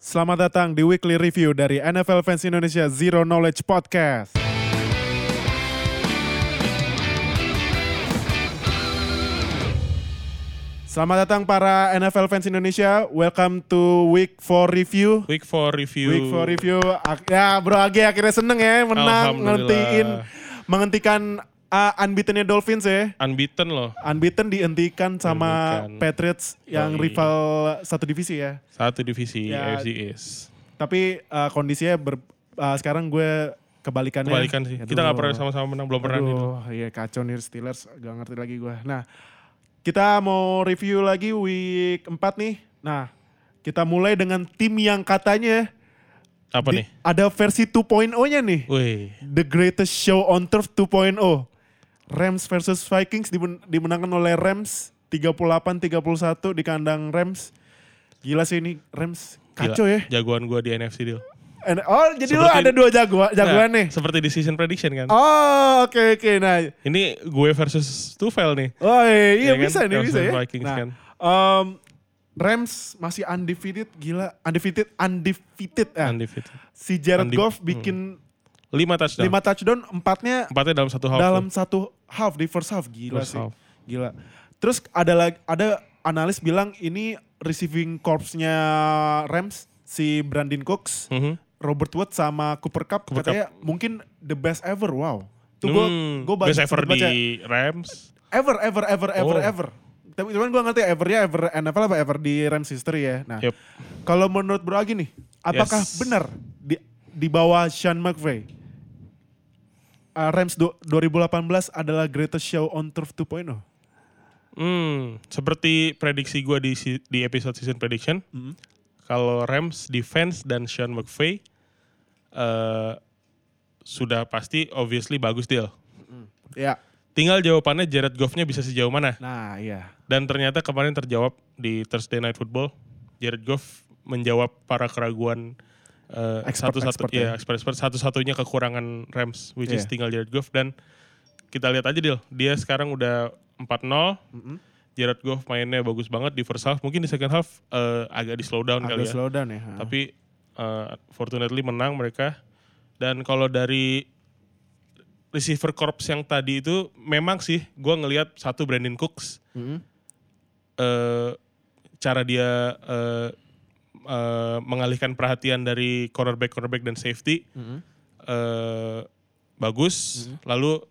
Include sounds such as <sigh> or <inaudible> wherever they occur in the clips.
Selamat datang di weekly review dari NFL Fans Indonesia Zero Knowledge Podcast. Selamat datang para NFL fans Indonesia. Welcome to week 4 review. Week 4 review. Week 4 review. Ak- Ya, Bro Agi akhirnya seneng ya menang ngentiin menghentikan uh, unbeatennya Dolphins ya. Unbeaten loh. Unbeaten dihentikan sama Dihentikan. Patriots yang Yoi. rival satu divisi ya. Satu divisi Ya. AFC East. Tapi uh, kondisinya ber, uh, sekarang gue kebalikannya. Kebalikan sih. Kita gak pernah sama-sama menang. Belum pernah. Aduh, iya kacau nih Steelers, gak ngerti lagi gue. Nah, kita mau review lagi week 4 nih. Nah, kita mulai dengan tim yang katanya Apa di- nih? ada versi 2.0-nya nih. Wih. The Greatest Show on Turf 2.0. Rams versus Vikings dimen- dimenangkan oleh Rams 38-31 di kandang Rams. Gila sih ini Rams. Gila. Kacau ya. Jagoan gue di NFC deal. And- Oh, jadi lu Seperti- ada dua jago jagoan Nah, nih. Seperti di season prediction kan. Oh, oke oke. Nah, Ini gue versus Tufel nih. oh iya, iya Ya kan? bisa nih Rams bisa ya. Vikings nah, kan. um, Rams masih undefeated, gila, undefeated, undefeated. Ah. Undefeated. Si Jared Goff bikin 5 touchdown. lima touchdown, empatnya Empatnya dalam satu half. dalam tuh. satu half di first half, gila First sih, half. gila. Terus ada lagi ada analis bilang ini receiving corpsnya Rams si Brandon Cooks, Mhm. Robert Wood sama Cooper Cup Cooper katanya mungkin the best ever, wow. Tuh gue Hmm, gue baca, best ever baca. di Rams. ever ever ever ever Oh. ever. Tapi cuman gue ngerti evernya ever NFL apa ever di Rams history ya. Nah, Yup. kalau menurut Bro Agi nih, apakah Yes. benar di di bawah Sean McVay uh, Rams do- 2018 adalah greatest show on turf 2.0? Hmm, seperti prediksi gue di si- di episode season prediction, Mhm. kalau Rams defense dan Sean McVay eh, sudah pasti obviously bagus deal. Ya. Tinggal jawabannya Jared Goff-nya bisa sejauh mana. Nah, iya. Dan ternyata kemarin terjawab di Thursday Night Football, Jared Goff menjawab para keraguan eh, Expert- satu-satu expert ya. ya, expert-expert satu-satunya kekurangan Rams which is Iya. tinggal Jared Goff dan kita lihat aja deal, dia sekarang udah 4-0. Mm-mm. Jared Goff mainnya bagus banget di first half. Mungkin di second half eh, agak di slow down kali Agak ya. slow down ya. Tapi eh, fortunately menang mereka. Dan kalau dari receiver corps yang tadi itu memang sih gue ngelihat satu Brandon Cooks Mhm. eh, cara dia eh, eh, mengalihkan perhatian dari cornerback cornerback dan safety Mhm. eh, bagus. Hmm. Lalu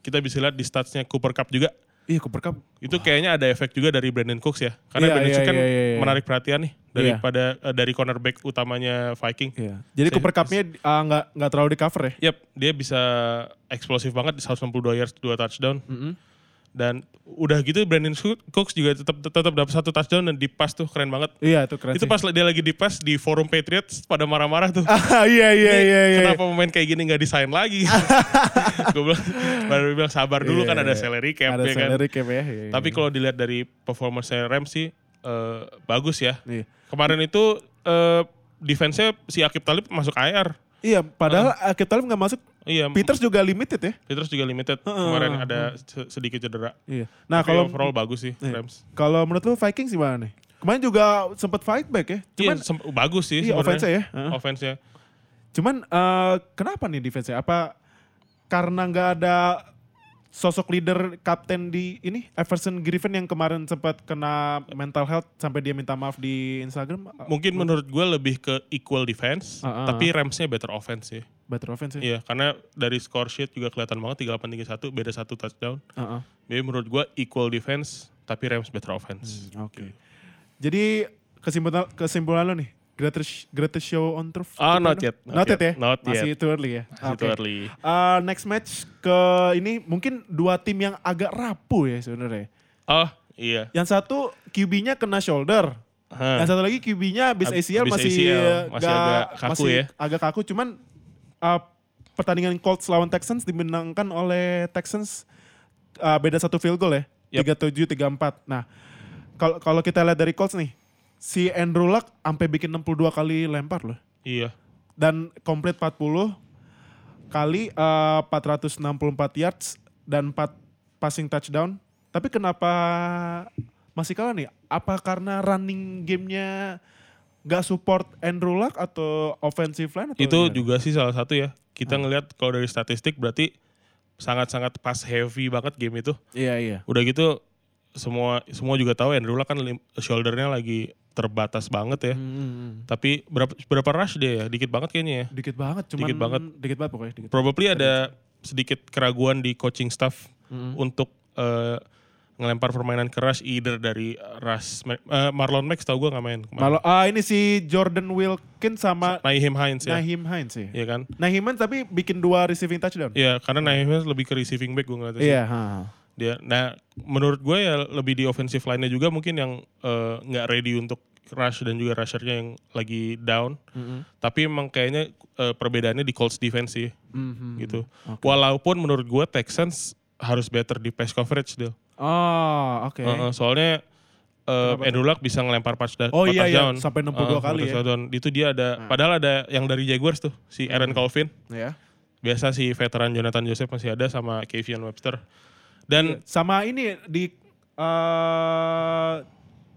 kita bisa lihat di statsnya Cooper Cup juga Iya, Cooper Cup. itu kayaknya ada efek juga dari Brandon Cooks ya. Karena Iya, Brandon iya, Cooks kan iya, iya, iya. menarik perhatian nih Iya. daripada eh, dari cornerback utamanya Viking. Iya. Jadi Saya- Cooper Cup-nya uh, nggak nggak terlalu di cover ya. Yap, dia bisa eksplosif banget di 162 yards, 2 touchdown. Mhm. Dan udah gitu Brandon Cooks juga tetap tetap dapat satu touchdown dan di pass tuh keren banget. Iya, itu keren Itu sih. pas dia lagi di pass di forum Patriots pada marah-marah tuh. Ah, <laughs> iya iya Ini iya iya. Kenapa pemain kayak gini nggak desain lagi? <laughs> Gue bilang baru bilang sabar dulu Iya, kan ada iya. salary cap Ada ya kan. salary cap ya. iya, iya. Tapi kalau dilihat dari performance Rams sih eh, bagus ya. Iya. Kemarin itu eh, defense-nya si Akib Talib masuk IR. Iya, padahal Akib Talib nggak masuk. Iya, Peters juga limited ya. Peters juga limited. Heeh. Kemarin ada se- sedikit cedera. Iya. Nah, Tapi kalau overall bagus sih Iya. Rams. kalau menurut lu Vikings gimana nih? Kemarin juga sempat fight back ya. Cuman iya, sem- bagus sih iya, offense ya. Heeh. Offense-nya. Cuman eh, kenapa nih defense Apa karena nggak ada sosok leader kapten di ini Everson Griffin yang kemarin sempat kena mental health sampai dia minta maaf di Instagram? Mungkin menurut gue lebih ke equal defense, Ah, ah, tapi Rams-nya better offense sih. better offense ya. Iya, karena dari score sheet juga kelihatan banget 38-31, beda satu touchdown. Heeh. Jadi menurut gue equal defense, tapi Rams better offense. Hmm, Oke. Jadi kesimpulan kesimpulan lo nih, greatest greatest show on turf. Ah, not 2.0? yet, Not, not yet, ya. yet, not Masih yet. too early ya. Masih Oke. too early. Uh, next match ke ini mungkin dua tim yang agak rapuh ya sebenarnya. Oh, iya. Yang satu QB-nya kena shoulder. Hah. Yang satu lagi QB-nya habis Ab- ACL habis masih ACL, masih nggak- agak kaku masih ya. Agak kaku cuman uh, pertandingan Colts lawan Texans dimenangkan oleh Texans uh, beda satu field goal ya. Yep. 37 34. Nah, kalau kalau kita lihat dari Colts nih, si Andrew Luck sampai bikin 62 kali lempar loh. Iya. Dan komplit 40 kali uh, 464 yards dan 4 passing touchdown. Tapi kenapa masih kalah nih? Apa karena running gamenya nggak support Andrew Luck atau offensive line atau Itu gimana? juga sih salah satu ya. Kita Hmm. ngelihat kalau dari statistik berarti sangat-sangat pas heavy banget game itu. Iya iya. Udah gitu semua semua juga tahu Andrew Luck kan shouldernya lagi terbatas banget ya. Hmm, Tapi berapa berapa rush dia ya? Dikit banget kayaknya ya. Dikit banget, cuman Dikit banget. Dikit banget pokoknya. Dikit. Probably ada sedikit keraguan di coaching staff Hmm. untuk eh, ngelempar permainan keras either dari Russ eh, Marlon Mack tau gue nggak main. kemarin. Malah ah ini si Jordan Wilkins sama Naihim Hines ya. Naheem Hines sih. Iya kan? Naheem Hines tapi bikin dua receiving touchdown. Iya, karena Naihim Hines lebih ke receiving back gue ngeliatnya sih. Iya, ha. Dia, nah menurut gue ya lebih di offensive line-nya juga mungkin yang eh, nggak ready untuk rush dan juga rushernya yang lagi down. Mm-mm. Tapi emang kayaknya eh, perbedaannya di Colts defense sih Mhm. gitu. Oke. Walaupun menurut gue Texans harus better di pass coverage dia. Oh, oke. Heeh, soalnya eh, Kenapa Andrew Luck bisa ngelempar pas Oh iya, iya, touchdown. sampai 62 Heeh, kali ya. touchdown. Itu dia ada, Nah. padahal ada yang dari Jaguars tuh, si Aaron Colvin. Ya. Biasa si veteran Jonathan Joseph masih ada sama Kevion Webster. Dan Sama ini di eh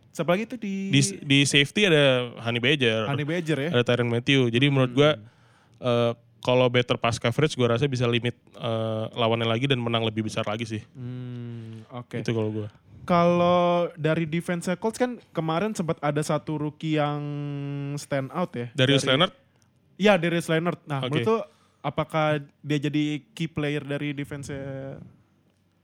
siapa lagi tuh di, di, di safety ada Honey Badger, Honey Badger ya. ada Tyron Matthew. Jadi menurut Hmm. gua eh, kalau better pass coverage gua rasa bisa limit eh, lawannya lagi dan menang lebih besar lagi sih. Hmm, oke. Itu kalau gua. Kalau dari defense Colts kan kemarin sempat ada satu rookie yang stand out ya. Darius Dari- Leonard Iya, Darius Leonard. Nah, Oke. menurut tuh apakah dia jadi key player dari defense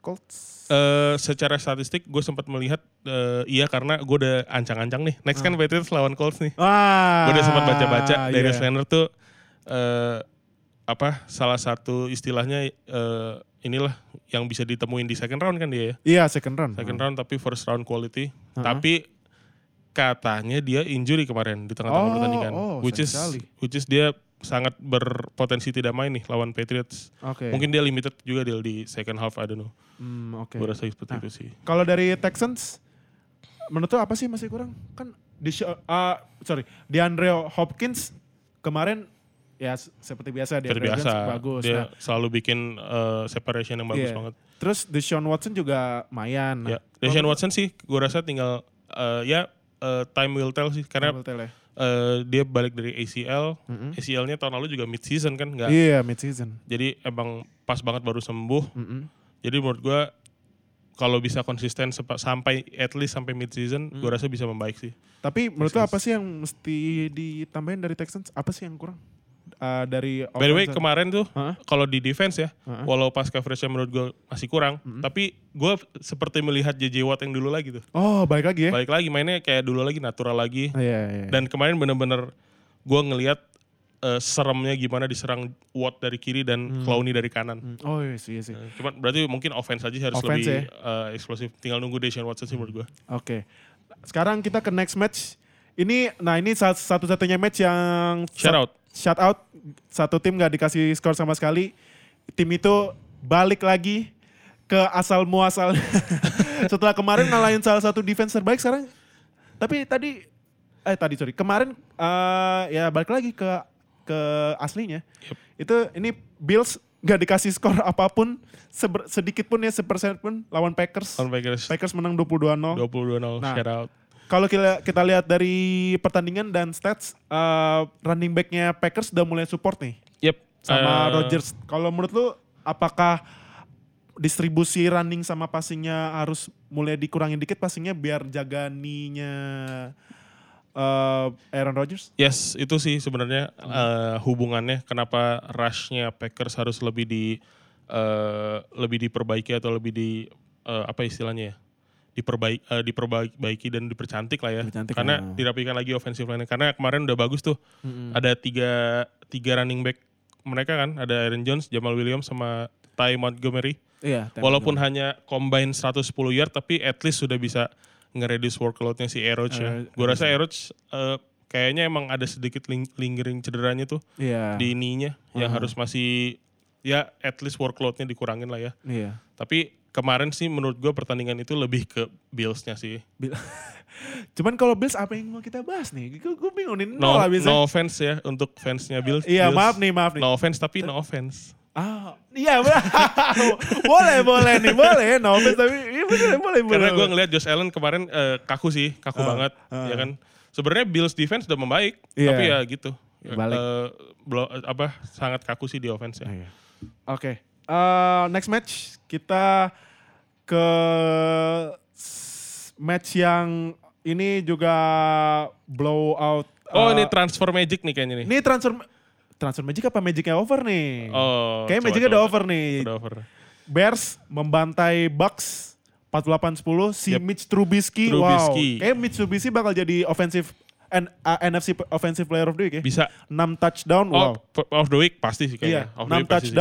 Colts? Eh, secara statistik gue sempat melihat eh, iya karena gue udah ancang-ancang nih. Next kan Patriots lawan Colts nih. Wah. gue udah sempat baca-baca iya. Darius Leonard tuh eh, apa salah satu istilahnya eh, inilah yang bisa ditemuin di second round kan dia ya. Iya, second round. Second round tapi first round quality. Uh-huh. Tapi katanya dia injury kemarin di tengah-tengah Oh, pertandingan. oh, which is sekali. which is dia sangat berpotensi tidak main nih lawan Patriots. Oke. Mungkin dia limited juga deal di second half I don't know. Hmm, oke. Gue rasa seperti Nah. itu sih. Kalau dari Texans, menurut lo apa sih masih kurang? Kan di show, ah, sorry, di Andre Hopkins kemarin ya seperti biasa dia Seperti biasa. bagus. Dia Nah, selalu bikin uh, separation yang bagus Iya. banget. terus Deshaun Watson juga mayan. Ya, Deshaun Watson sih, gue rasa tinggal uh, ya uh, time will tell sih, karena Tell ya. Uh, dia balik dari ACL, Mm-mm. ACL-nya tahun lalu juga mid season kan, nggak. Iya, mid season. Jadi emang pas banget baru sembuh. Mm-mm. Jadi menurut gue kalau bisa konsisten sampai at least sampai mid season, Hmm. gue rasa bisa membaik sih. Tapi menurut lo apa sih yang mesti ditambahin dari Texans? Apa sih yang kurang? Ah, dari By the way kemarin tuh Hah? kalau di defense ya, Hah? walau pas coverage-nya menurut gue masih kurang, tapi gue seperti melihat JJ Watt yang dulu lagi tuh. Oh, balik lagi ya? Balik lagi mainnya kayak dulu lagi natural lagi. Oh, iya, iya. Dan kemarin bener-bener gue ngelihat eh, seremnya gimana diserang Watt dari kiri dan Clowney dari kanan. Hmm, Oh iya sih, iya sih. Eh, Cuman berarti mungkin offense aja harus Offense lebih eh, eksplosif. Tinggal nunggu Deshaun Watson sih menurut gue. Oke. Sekarang kita ke next match. Ini, nah ini sa- satu-satunya match yang Shout out. Shout out. Satu tim nggak dikasih skor sama sekali. Tim itu balik lagi ke asal muasal. <laughs> Setelah kemarin ngalahin salah satu defense terbaik sekarang. Tapi tadi eh tadi sorry. Kemarin eh, ya balik lagi ke ke aslinya. Yep. itu ini Bills nggak dikasih skor apa pun seber- sedikit pun ya sepersen pun lawan Packers. On Packers. Packers menang 22-0 22-0 Nah, shout out. Kalau kita kita lihat dari pertandingan dan stats eh, running backnya Packers udah mulai support nih Yep. sama Eh, Rodgers. Kalau menurut lu apakah distribusi running sama passingnya harus mulai dikurangin dikit passingnya biar jaga ninya eh, Aaron Rodgers? Yes, itu sih sebenarnya eh, hubungannya kenapa rushnya Packers harus lebih di eh, lebih diperbaiki atau lebih di eh, apa istilahnya ya diperbaiki diperbaiki dan dipercantik lah ya. Dipercantik, Karena ah. dirapikan lagi offensive line karena kemarin udah bagus tuh. Ada tiga tiga running back mereka kan ada Aaron Jones, Jamal Williams sama Ty Montgomery. Iya. Walaupun hanya combine 110 yard tapi at least sudah bisa nge-reduce workload-nya si Eroch ya. Gue rasa Eroch eh, kayaknya emang ada sedikit ling- lingering cederanya tuh Iya. di ininya yang Uh-huh. harus masih ya at least workload-nya dikurangin lah ya. Iya. Tapi kemarin sih menurut gue pertandingan itu lebih ke Bills-nya sih. Bil- <laughs> Cuman kalau Bills apa yang mau kita bahas nih? Gue bingung nih. No, Nol habisnya. no offense ya untuk fansnya Bills. Iya Bills. maaf nih maaf nih. No offense tapi no offense. Ah, iya <laughs> boleh boleh nih boleh no offense tapi iya, boleh boleh boleh. Karena gue ngeliat Josh Allen kemarin eh, kaku sih, kaku Ah, banget, ah. ya kan. sebenarnya Bills defense udah membaik, Iya. tapi ya gitu. Balik. Eh, belum apa sangat kaku sih di offense ya. Iya. Oke. Eh, next match kita ke match yang ini juga blowout. Oh, eh, ini transfer magic nih kayaknya nih. ini transfer transfer Magic apa Magicnya over nih? Oh, Kayaknya coba, Magicnya udah over nih. Udah over. Bears membantai Bucks 48-10 si Yep. Mitch Trubisky, Trubisky. wow. Kayak Mitch Trubisky bakal jadi offensive N- uh, NFC offensive player of the week ya. Bisa. 6 touchdown, wow. Oh, p- of the week pasti sih Iya, kayaknya. Of the 6 week pasti sih.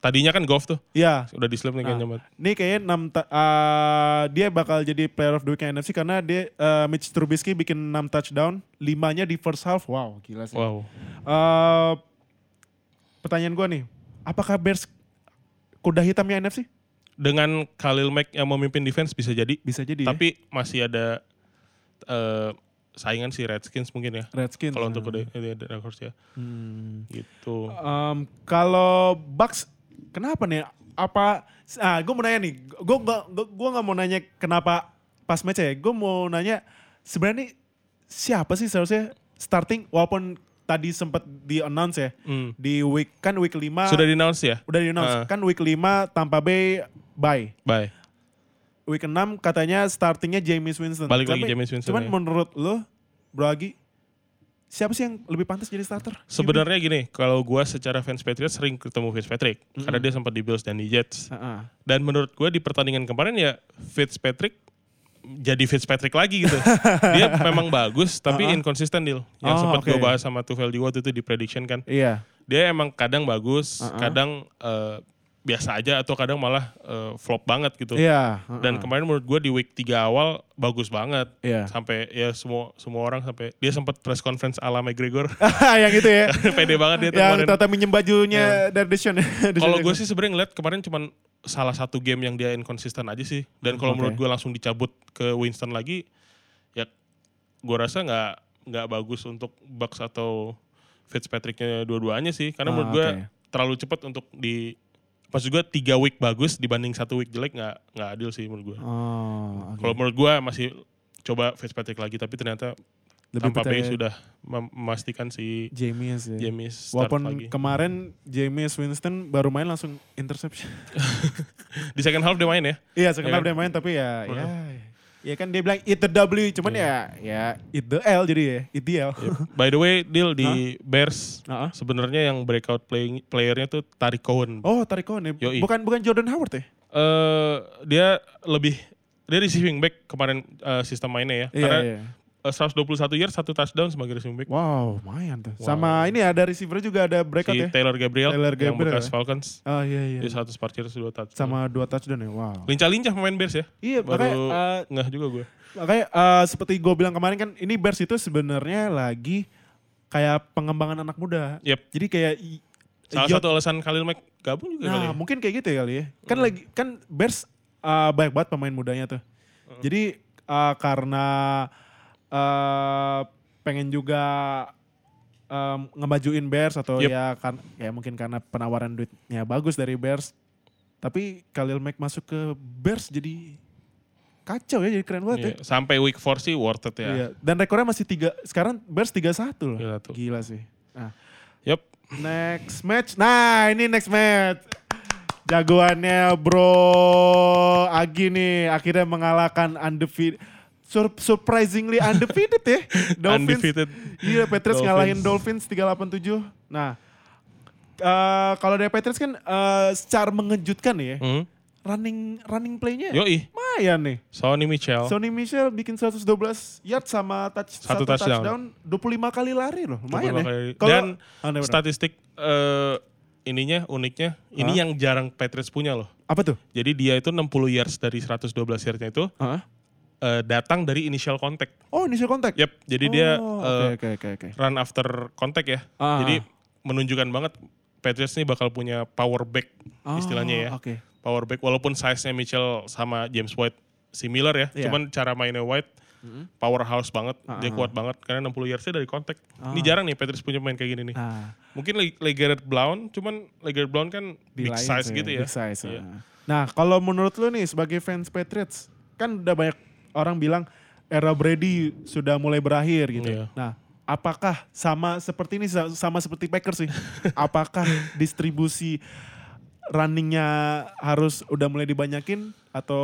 Tadinya kan golf tuh. Iya. Udah di slip nih kayaknya. Nah, Mat. ini kayaknya 6 ta- uh, dia bakal jadi player of the week NFC karena dia uh, Mitch Trubisky bikin 6 touchdown, 5-nya di first half. Wow, gila sih. Wow. Uh, pertanyaan gue nih, apakah Bears kuda hitamnya NFC? Dengan Khalil Mack yang memimpin defense bisa jadi. Bisa jadi ya. Tapi masih ada eh, saingan si Redskins mungkin ya. Redskins. Kalau nah. untuk kuda Dark Horse ya. Hmm. Gitu. Um, kalau Bucks, kenapa nih? Apa? Ah, gue mau nanya nih. Gue gak, gue nggak mau nanya kenapa pas match ya. Gue mau nanya sebenarnya nih, siapa sih seharusnya starting? Walaupun tadi sempat di announce ya Hmm. di week kan week 5 Sudah di announce ya? udah di announce Ah. kan week 5 Tampa Bay bye. Bye. Week 6 katanya startingnya James Winston. Balik lagi Tapi- James Winston Cuman ya. menurut lo, Bro Agi, siapa sih yang lebih pantas jadi starter? Sebenarnya gini, kalau gua secara fans Patriots sering ketemu Fitzpatrick. Karena dia sempat di Bills dan di Jets. Heeh. Dan menurut gue di pertandingan kemarin ya Fitzpatrick jadi Fitzpatrick lagi gitu. <laughs> dia memang bagus tapi Uh-uh. inconsistent deal. Yang Oh, sempat gue oke. bahas sama Tufel di waktu itu di prediction kan. Iya. Dia emang kadang bagus, Uh-uh. kadang eh, biasa aja atau kadang malah eh, flop banget gitu. Iya. Dan heeh. kemarin menurut gue di week 3 awal bagus banget. Iya. Sampai ya semua semua orang sampai dia sempat press conference ala McGregor. <laughs> yang itu ya. <laughs> Pede banget dia tuh yang kemarin. ternyata minjem bajunya dari Deshaun. <laughs> Kalau gue sih sebenarnya ngeliat kemarin cuman salah satu game yang dia inconsistent aja sih. Dan kalau Oke. menurut gue langsung dicabut ke Winston lagi, ya gue rasa nggak nggak bagus untuk Bucks atau Fitzpatricknya dua-duanya sih. Karena Ah, menurut gue oke. terlalu cepat untuk di Maksud gue tiga week bagus dibanding satu week jelek nggak nggak adil sih menurut gue. Oh, oke. Kalau menurut gue masih coba Fitzpatrick lagi tapi ternyata Lebih Tampa Bay sudah mem- memastikan si James ya. James start Walaupun lagi. kemarin James Winston baru main langsung interception. <laughs> Di second half dia main ya. iya, sekarang Iya kan? dia main tapi ya, ya, ya kan dia bilang eat the W, cuman ya, ya eat the L jadi ya, eat the L. By the way, deal di Bears Heeh. sebenarnya yang breakout playing playernya tuh Tariq Cohen. Oh, tarik Cohen ya. Yoi. Bukan bukan Jordan Howard ya? Eh, dia lebih dia receiving back kemarin eh, sistem mainnya ya. Iya, Karena iya. Eh, 121 yards satu touchdown sebagai receiving back. Wow, lumayan tuh. Wow. Sama ini ada receiver juga ada breakout si ya. Taylor Gabriel, Taylor yang Gabriel bekas ya. Falcons. Oh iya iya. Dia satu smart yards dua touchdown. Sama dua touchdown ya. Wow. Lincah-lincah pemain Bears ya. Iya, Baru makanya eh, ngeh juga gue. Makanya eh, seperti gue bilang kemarin kan ini Bears itu sebenarnya lagi kayak pengembangan anak muda. Yep. Jadi kayak Salah Yot- satu alasan Khalil Mack gabung juga kali Nah, ya. mungkin kayak gitu ya kali ya. Kan lagi kan Bears eh, banyak banget pemain mudanya tuh. Jadi eh, karena eh, pengen juga em, ngemajuin Bears atau Yep. ya kan ya mungkin karena penawaran duitnya bagus dari Bears. Tapi Khalil Mack masuk ke Bears jadi kacau ya jadi keren banget ya. Iya, Sampai week 4 sih worth it ya. Iya. Dan rekornya masih tiga. Sekarang Bears 3-1 loh. Gila tuh. Gila sih. Nah, Yup. next match. Nah, ini next match. Jagoannya bro Agi nih akhirnya mengalahkan undefeated. Sur- surprisingly undefeated ya. <laughs> Dolphins. Undefeated. Iya, Patriots Dolphins. ngalahin Dolphins 387. Nah, eh, kalau dari Patriots kan eh, secara mengejutkan ya. Hmm. Running running play-nya Yoi, lumayan nih. Sonny Michel. Sonny Michel bikin 112 yard sama touch, satu, Satu touchdown. touchdown. 25 kali lari loh, lumayan 25 ya. kali. Kalau- Dan Ah, bener, bener. statistik eh, ininya uniknya, ini Hah? yang jarang Patriots punya loh. apa tuh? Jadi dia itu 60 yards dari 112 yardnya itu Hah? Eh, datang dari initial contact. Oh, initial contact. Yep, jadi dia Oh, eh, oke, oke, oke. run after contact ya. Ah. Jadi menunjukkan banget Patriots ini bakal punya power back Oh, istilahnya ya. Oke. Power back walaupun size-nya Mitchell sama James White similar ya. Iya. Cuman cara mainnya White powerhouse banget, dia Ah. kuat banget karena 60 yardsnya dari contact. Ah. Ini jarang nih Patriots punya pemain kayak gini nih. Nah, Mungkin Le- Legarrette Blount, cuman Legarrette Blount kan di big size gitu ya. Big size. Iya. ah. Nah, kalau menurut lu nih sebagai fans Patriots, kan udah banyak orang bilang era Brady sudah mulai berakhir gitu. Iya. Nah, apakah sama seperti ini sa- sama seperti Packers sih? <laughs> apakah distribusi runningnya harus udah mulai dibanyakin atau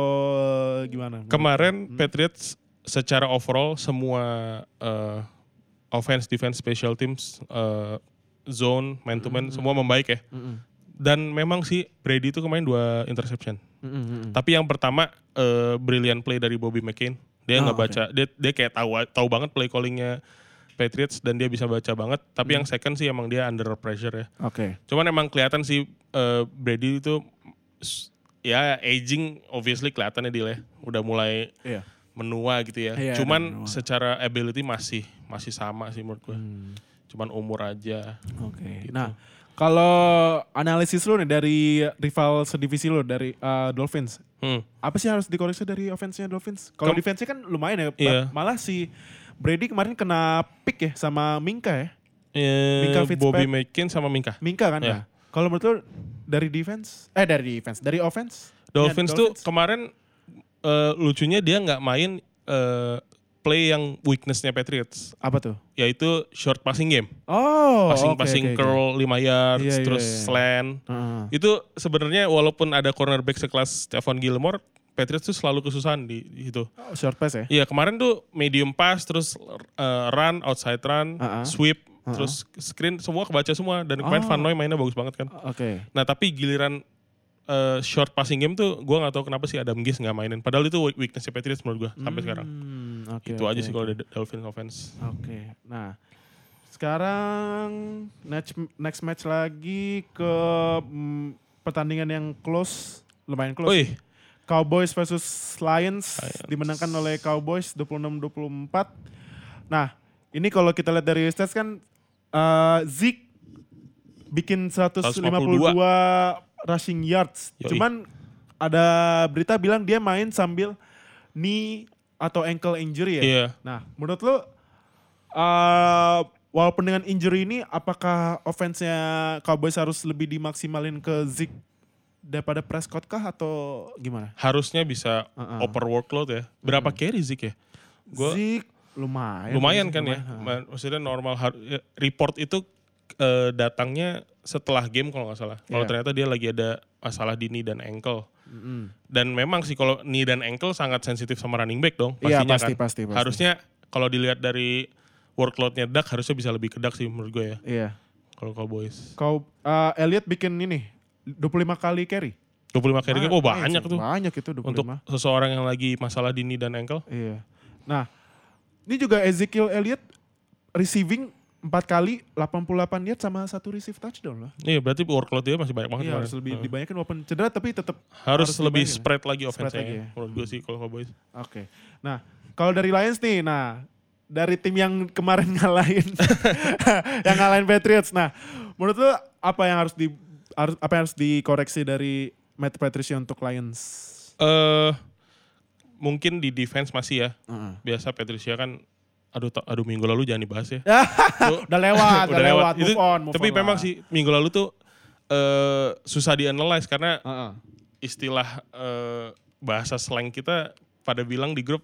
gimana? Kemarin Patriots secara overall semua eh, offense, defense, special teams, eh, zone, man to man semua membaik ya. Mm-mm. Dan memang sih Brady itu kemarin dua interception. Mm-mm. Tapi yang pertama eh, brilliant play dari Bobby McCain. Dia Oh, nggak baca, dia dia kayak tahu tahu banget play callingnya Patriots dan dia bisa baca banget. Tapi yang second sih emang dia under pressure ya. Oke. Cuman emang kelihatan sih eh, Brady itu ya aging obviously kelihatannya dia ya. Udah mulai Iya. menua gitu ya. Iya, Cuman secara ability masih masih sama sih menurut gue. Hmm. Cuman umur aja. Oke. Gitu. Nah, kalau analisis lu nih dari rival sedivisi lu dari uh, Dolphins, Hmm. apa sih harus dikoreksi dari offense-nya Dolphins? Kalau Kem- defense-nya kan lumayan ya. Iya. malah si Brady kemarin kena pick ya sama Minka ya. Eh, Minka Fitzpatrick. Bobby McCain sama Minka. Minka kan nah. Kalau menurut lu dari defense, eh dari defense, dari offense? Dolphins Ya, tuh kemarin eh, lucunya dia nggak main eh, play yang weaknessnya Patriots, apa tuh? yaitu short passing game, Oh, passing oke, passing oke. curl 5 yards, Iya, iya, terus iya. slant. Heeh. Itu sebenarnya walaupun ada cornerback sekelas Stephon Gilmore, Patriots tuh selalu kesusahan di, situ. Oh, short pass ya? Iya kemarin tuh medium pass, terus eh, run, outside run, Uh-uh. sweep, Uh-uh. terus screen semua kebaca semua. Dan kemarin Oh. Van Noy mainnya bagus banget kan. Oke. Nah tapi giliran eh, short passing game tuh gue nggak tahu kenapa sih Adam Gase nggak mainin. Padahal itu weakness Patriots menurut gue sampai sekarang. Hmm, oke, Itu aja oke, sih oke. kalau ada Dolphins offense. Oke, nah sekarang next next match lagi ke mm, pertandingan yang close, lumayan close. Wih, Cowboys versus Lions, Lions. dimenangkan oleh Cowboys 26-24. Nah, ini kalau kita lihat dari stats kan eh, Zeke bikin 152 rushing yards. Yoi. Cuman ada berita bilang dia main sambil knee atau ankle injury ya. iya. Nah, menurut lo uh, walaupun dengan injury ini apakah offense-nya Cowboys harus lebih dimaksimalin ke Zeke daripada Prescott kah atau gimana? Harusnya bisa Uh-uh. over workload ya. Berapa carry Zeke ya? Gua Zeke lumayan. lumayan kan ya. lumayan. Ma- Maksudnya normal har- ya, report itu eh, datangnya setelah game kalau nggak salah. Kalau Iya. ternyata dia lagi ada masalah di knee dan ankle. Mm-mm. Dan memang sih kalau knee dan ankle sangat sensitif sama running back dong. Iya pasti, kan. pasti pasti. Harusnya kalau dilihat dari workloadnya Dak harusnya bisa lebih ke Dak sih menurut gue ya. Iya. Kalau Cowboys. Kau uh, Elliot bikin ini 25 kali carry. 25 carry Ah, oh banyak sih, tuh. Banyak itu 25. Untuk seseorang yang lagi masalah di knee dan ankle. Iya. Nah, ini juga Ezekiel Elliott receiving 4 kali 88 yards sama satu receive touchdown lah. Iya berarti workload dia masih banyak banget. Iya, harus lebih Heeh. dibanyakin walaupun cedera tapi tetap harus, harus lebih dibanyakin. spread lagi offense-nya lagi ya. ya. Menurut gue sih kalau Cowboys. Oke. Nah, kalau dari Lions nih, nah dari tim yang kemarin <laughs> ngalahin yang ngalahin Patriots. Nah, menurut lu apa yang harus di harus apa yang harus dikoreksi dari Matt Patricia untuk Lions? eh mungkin di defense masih ya. Heeh. Biasa Patricia kan aduh aduh minggu lalu jangan dibahas ya. <laughs> Tuh, udah lewat, <laughs> udah, lewat, Itu, move on, move tapi on memang lah. sih minggu lalu tuh eh susah dianalyze karena Heeh. istilah eh, bahasa slang kita pada bilang di grup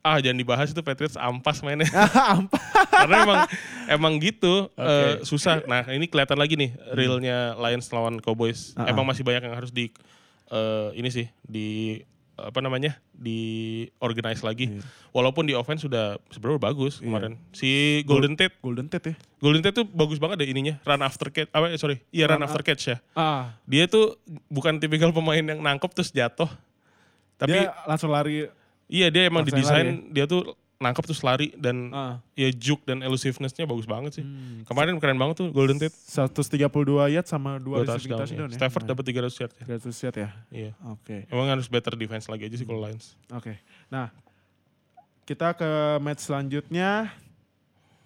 ah jangan dibahas itu Patriots ampas mainnya. <laughs> Apa? Karena emang emang gitu eh, susah. Nah ini kelihatan lagi nih realnya Lions lawan Cowboys. Uh-uh. Emang masih banyak yang harus di eh, ini sih di apa namanya di organize lagi. Iya. Walaupun di offense sudah sebenarnya bagus Iya. kemarin. Si Golden Tate, Golden Tate ya. Golden Tate tuh bagus banget deh ininya run after catch. Apa sorry, iya run, Run after catch ya. Ah, Dia tuh bukan tipikal pemain yang nangkep terus jatuh. Tapi dia langsung lari. iya dia emang didesain lari dia tuh nangkep terus lari dan Ah. ya juke dan elusiveness-nya bagus banget sih. Hmm. Kemarin keren banget tuh Golden Tate. 132 yards sama 2 Dua receiving touchdown. touchdown, ya. Stafford dapat 300 yard ya. 300 yard ya. Iya. Oke. Emang harus better defense lagi aja sih kalau Lions. Oke. Nah, kita ke match selanjutnya.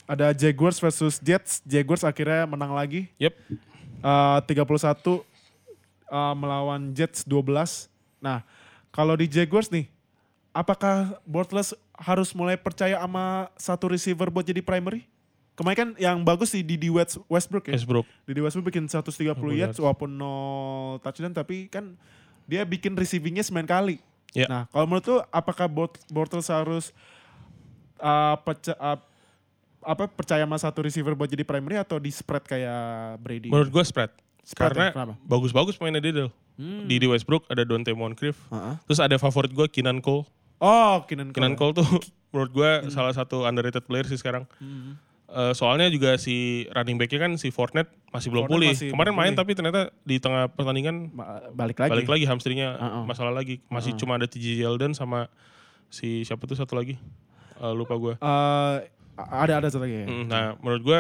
Ada Jaguars versus Jets. Jaguars akhirnya menang lagi. Yep. Uh, 31 uh, melawan Jets 12. Nah, kalau di Jaguars nih, apakah Bortles harus mulai percaya sama satu receiver buat jadi primary? Kemarin kan yang bagus sih di West, Westbrook ya. Westbrook. Didi Westbrook bikin 130 yards yards. walaupun no touchdown tapi kan dia bikin receivingnya 9 kali. Ya. Nah kalau menurut lu apakah Bort- Bortles harus uh, perca- uh, apa percaya sama satu receiver buat jadi primary atau di spread kayak Brady? Menurut gue spread. Spread Karena ya? Kenapa? bagus-bagus mainnya dia Del. Hmm. Di, di Westbrook ada Dante Moncrief. Uh-uh. Terus ada favorit gue Kinan Cole. Oh, Keenan Cole. Kenan Cole tuh <laughs> menurut gue salah satu underrated player sih sekarang. Hmm. Eh, soalnya juga si running backnya kan si Fournette masih belum pulih. masih Kemarin main pulih. tapi ternyata di tengah pertandingan balik lagi. balik lagi hamstringnya Uh-uh. masalah lagi. Masih cuma ada TJ Yeldon sama si siapa tuh satu lagi. Eh, lupa gue. Eh, ada ada satu lagi ya. Mm, Nah menurut gue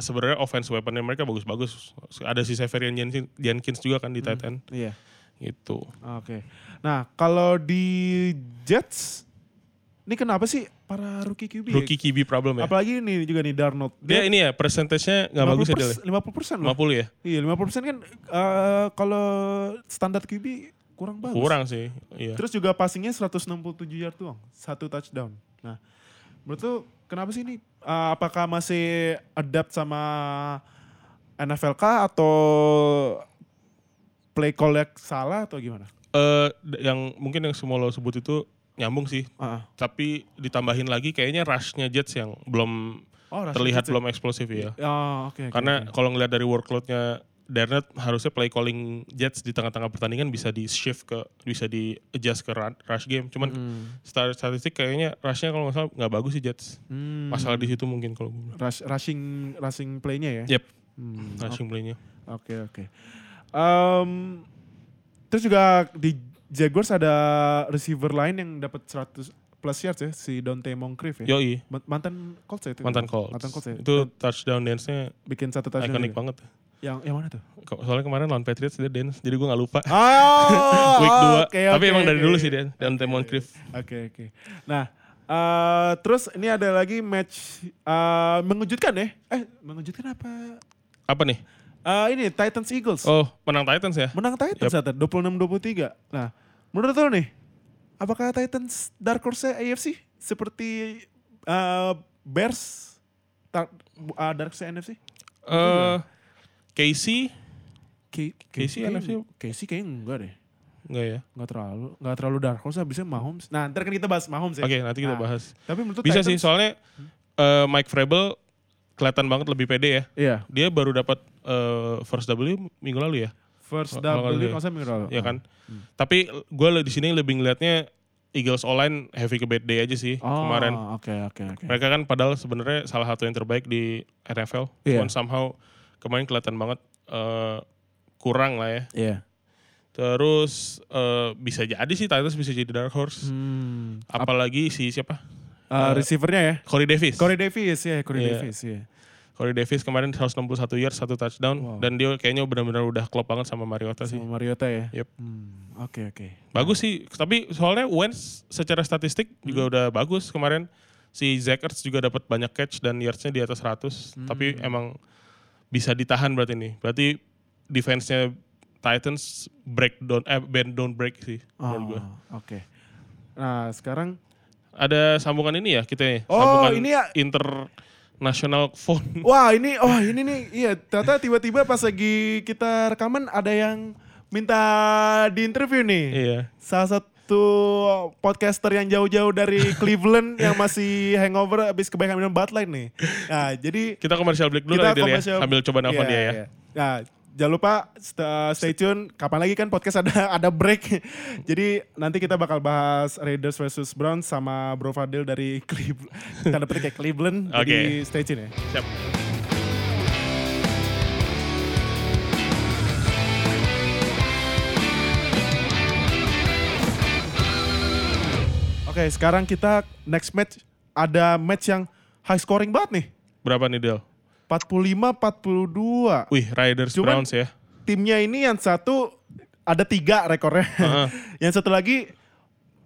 sebenarnya offense weaponnya mereka bagus-bagus. Ada si Severian Jenkins, juga kan di tight end. Iya. Gitu. Oke. Nah, kalau di Jets ini kenapa sih para rookie QB? Rookie QB problem ya. Apalagi ini juga nih Darnold. Dia ini ya persentasenya nggak bagus ya Del. ya? 50 persen loh. 50 ya? Iya, 50 persen kan eh, kalau standar QB kurang bagus. Kurang sih. Iya. Terus juga passingnya 167 yard doang, satu touchdown. Nah, menurut lu kenapa sih ini? Eh, apakah masih adapt sama NFL kah atau play call salah atau gimana? Eh, d- yang mungkin yang semua lo sebut itu nyambung sih. Ah. Tapi ditambahin lagi kayaknya rushnya Jets yang belum Oh, terlihat ya? belum eksplosif ya. Oh, oke. oke, Karena oke. kalau ngelihat dari workloadnya Darnett harusnya play calling Jets di tengah-tengah pertandingan bisa di shift ke bisa di adjust ke rush game. Cuman Hmm. stat- statistik kayaknya rushnya kalau nggak salah nggak bagus sih Jets. Hmm. Masalah di situ mungkin kalau gue. Rush- rushing rushing play-nya ya. Yep, Hmm, rushing playnya. Oke oke. Em, terus juga di Jaguars ada receiver lain yang dapat 100 plus yards ya si Dante Moncrief ya. Yoi, Ma- Mantan Colts ya itu. mantan Colts. Mantan Colts ya. Itu touchdown dance-nya bikin satu touchdown. ikonik banget. Yang yang mana tuh? Soalnya kemarin lawan Patriots dia dance, jadi gue gak lupa. Oh, <laughs> Week 2. oke, Tapi oke, emang dari oke. dulu sih dia, Dante Moncrief. Oke oke. Nah, eh terus ini ada lagi match eh mengejutkan ya? Eh, mengejutkan apa? Apa nih? Eh ini Titans Eagles. Oh, menang Titans ya? Menang Titans ternyata 26-23. Nah, menurut lo nih, apakah Titans dark horse AFC seperti eh, Bears uh, dark horse NFC? Eh, Casey K- Casey kayaknya- NFC? Casey kayaknya enggak deh. enggak ya? Enggak terlalu, enggak terlalu dark horse habisnya Mahomes. Nah, ntar kan kita bahas Mahomes ya. Oke, nanti kita Nah, bahas. Tapi menurut Bisa sih, Titans, soalnya eh, Mike Vrabel kelihatan banget lebih pede ya. Iya, Dia baru dapat eh, first W minggu lalu ya, first Kalau W salah. masa minggu lalu. ya kan? Tapi gue di sini lebih ngelihatnya Eagles online heavy ke bad day aja sih Oh, kemarin. oke oke oke. Mereka kan padahal sebenarnya salah satu yang terbaik di NFL. Iya. Cuman somehow kemarin kelihatan banget eh, kurang lah ya. Iya. Terus eh, bisa jadi sih Titans bisa jadi dark horse. Hmm. Apalagi si siapa? Uh, receivernya ya? Corey Davis. Corey Davis ya, Corey Iya. Davis ya. Corey Davis kemarin 161 yards, satu touchdown Wow. dan dia kayaknya benar-benar udah klop banget sama Mariota sih. Sama Mariota ya. Yep. Hmm, Oke oke. Bagus sih, tapi soalnya Wentz secara statistik juga Hmm. udah bagus kemarin. Si Zach Ertz juga dapat banyak catch dan yardsnya di atas 100. Hmm. Tapi emang bisa ditahan berarti nih. Berarti defense-nya Titans break down, eh bend don't break sih menurut gua. Oh, Oke. Nah sekarang Ada sambungan ini ya kita ya? Oh, Sambungan ini ya. International phone. <laughs> Wah ini, oh ini nih, iya ternyata tiba-tiba pas lagi kita rekaman ada yang minta di interview nih. iya. Salah satu podcaster yang jauh-jauh dari <laughs> Cleveland yang masih hangover abis kebanyakan minum Bud Light nih. Nah jadi Kita komersial break dulu kita kali Del, ya, komersial- sambil coba nelfon Iya, dia ya. iya. Nah, jangan lupa st- stay tune. Kapan lagi kan podcast ada <laughs> ada break. Jadi nanti kita bakal bahas Raiders versus Browns sama Bro Fadil dari <laughs> Cleveland. Tanda petik kayak Cleveland. Jadi Oke. stay tune ya. Siap. Oke, sekarang kita next match ada match yang high scoring banget nih. Berapa nih Del? 45-42. Wih, Riders Cuman- Browns ya. Timnya ini yang satu ada tiga rekornya. Heeh. <laughs> yang satu lagi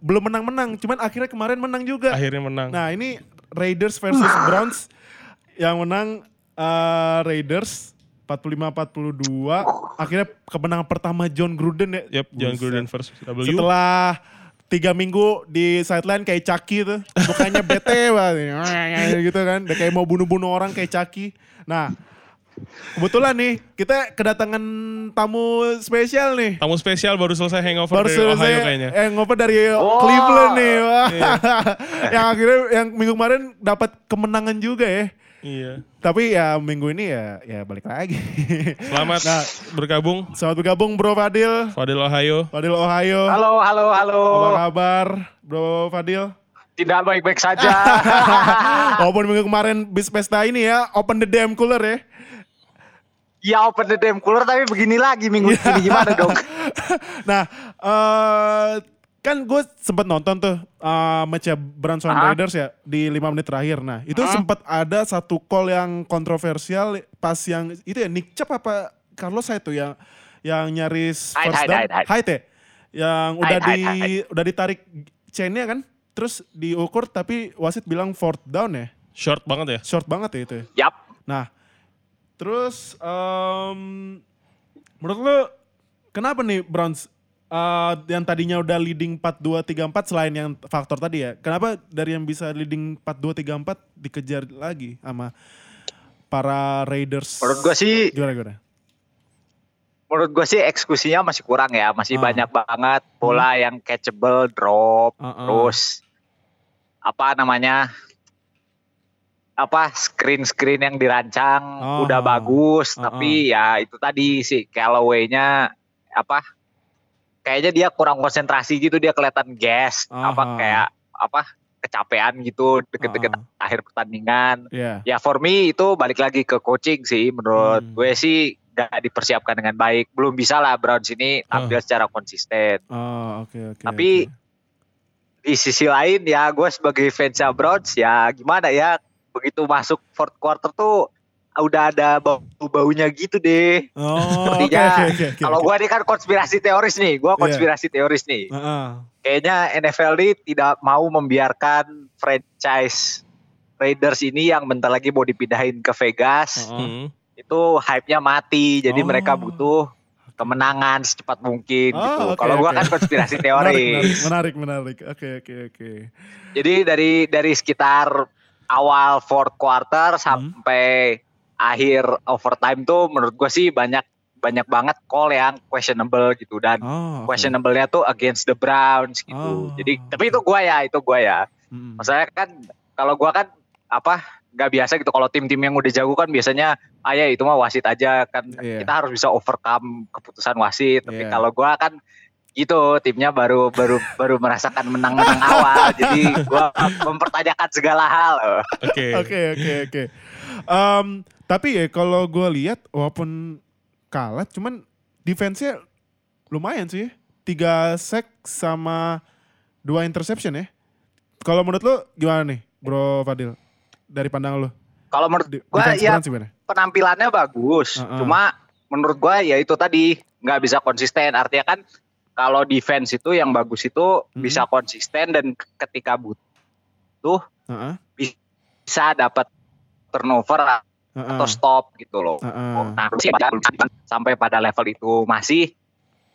belum menang-menang. Cuman akhirnya kemarin menang juga. Akhirnya menang. Nah ini Raiders versus Browns yang menang eh, Raiders 45-42. Akhirnya kemenangan pertama John Gruden ya. Yep, John. Gruden first W. Setelah tiga minggu di sideline kayak Chucky tuh. Mukanya bete <laughs> banget. gitu kan. Udah kayak mau bunuh-bunuh orang kayak Chucky. Nah Kebetulan nih, kita kedatangan tamu spesial nih. Tamu spesial baru selesai hangover Baru dari selesai Ohio kayaknya. eh, ngoper dari Oh. Cleveland nih. Wah. Iya. <laughs> yang akhirnya yang minggu kemarin dapat kemenangan juga ya. Iya. Tapi ya minggu ini ya ya balik lagi. Selamat Nah. bergabung Selamat bergabung Bro Fadil. Fadil Ohio. Fadil Ohio. Halo, halo, halo. Apa kabar Bro Fadil? Tidak baik-baik saja. <laughs> Walaupun minggu kemarin bis pesta ini ya, open the damn cooler ya. ya open the damn cooler tapi begini lagi minggu ini gimana dong? <laughs> nah, eh kan gue sempat nonton tuh uh, match Browns lawan Aha. Raiders ya di 5 menit terakhir. Nah, itu sempat ada satu call yang kontroversial pas yang itu ya Nick Chubb apa Carlos Hyde tuh yang yang nyaris first down Hyde, Hyde. Hyde ya. Yang udah Hyde, di Hyde. udah ditarik chainnya kan. Terus diukur tapi wasit bilang fourth down ya. Short banget ya. Short banget ya itu ya. Yap. Nah, terus em, menurut lu kenapa nih Browns eh, yang tadinya udah leading 4-2-3-4 selain yang faktor tadi ya, kenapa dari yang bisa leading 4-2-3-4 dikejar lagi sama para Raiders? Menurut gua sih, Gimana gimana? menurut gua sih eksekusinya masih kurang ya, masih Ah. banyak banget bola yang catchable, drop, Ah, ah. terus apa namanya? apa screen-screen yang dirancang Ah. udah bagus, Ah, tapi ya itu tadi sih Callaway-nya apa? Kayaknya dia kurang konsentrasi gitu, dia kelihatan gas, apa Ah. kayak apa? kecapean gitu deket-deket Ah. akhir pertandingan. Iya. Ya for me itu balik lagi ke coaching sih menurut Hmm. gue sih gak dipersiapkan dengan baik. Belum bisa lah Browns ini tampil secara konsisten. Oh, oke oke. Tapi- oke. Di sisi lain ya gue sebagai fans Browns ya gimana ya begitu masuk fourth quarter tuh udah ada bau-baunya gitu deh. Oh, oke Sepertinya oke oke. oke, Kalau gue ini kan konspirasi teoris nih, gue konspirasi teoris nih. Heeh. Kayaknya NFL ini tidak mau membiarkan franchise Raiders ini yang bentar lagi mau dipindahin ke Vegas. Heeh. Hmm. itu hype-nya mati jadi Oh. mereka butuh kemenangan secepat mungkin Oh, gitu. oke, Kalau gua oke. kan konspirasi <laughs> Menarik, menarik, teoris. menarik, menarik. Oke, oke, oke. Jadi dari dari sekitar awal fourth quarter Hmm. Akhir overtime tuh menurut gua sih banyak banyak banget call yang questionable gitu dan Oh, oke. questionable-nya tuh against the Browns gitu. Oh, Jadi tapi itu gua ya, itu gua ya. Mm-mm. Maksudnya kan kalau gua kan apa nggak biasa gitu kalau tim-tim yang udah jago kan biasanya ah ya itu mah wasit aja kan Iya. kita harus bisa overcome keputusan wasit tapi Iya. kalau gua kan gitu timnya baru baru baru merasakan menang-menang awal jadi gua mempertanyakan segala hal Oke. Oke oke oke. Tapi ya kalau gue lihat walaupun kalah, cuman defense-nya lumayan sih. Tiga sack sama dua interception ya. Kalau menurut lo gimana nih, Bro Fadil? Dari pandang lo? kalau menurut defense ya penampilannya bagus Uh-uh. cuma menurut gua ya itu tadi nggak bisa konsisten artinya kan kalau defense itu yang bagus itu Mhm. bisa konsisten dan ketika butuh Heeh, bisa dapat turnover heeh, atau stop gitu loh. heeh. Nah, sih sampai pada level itu masih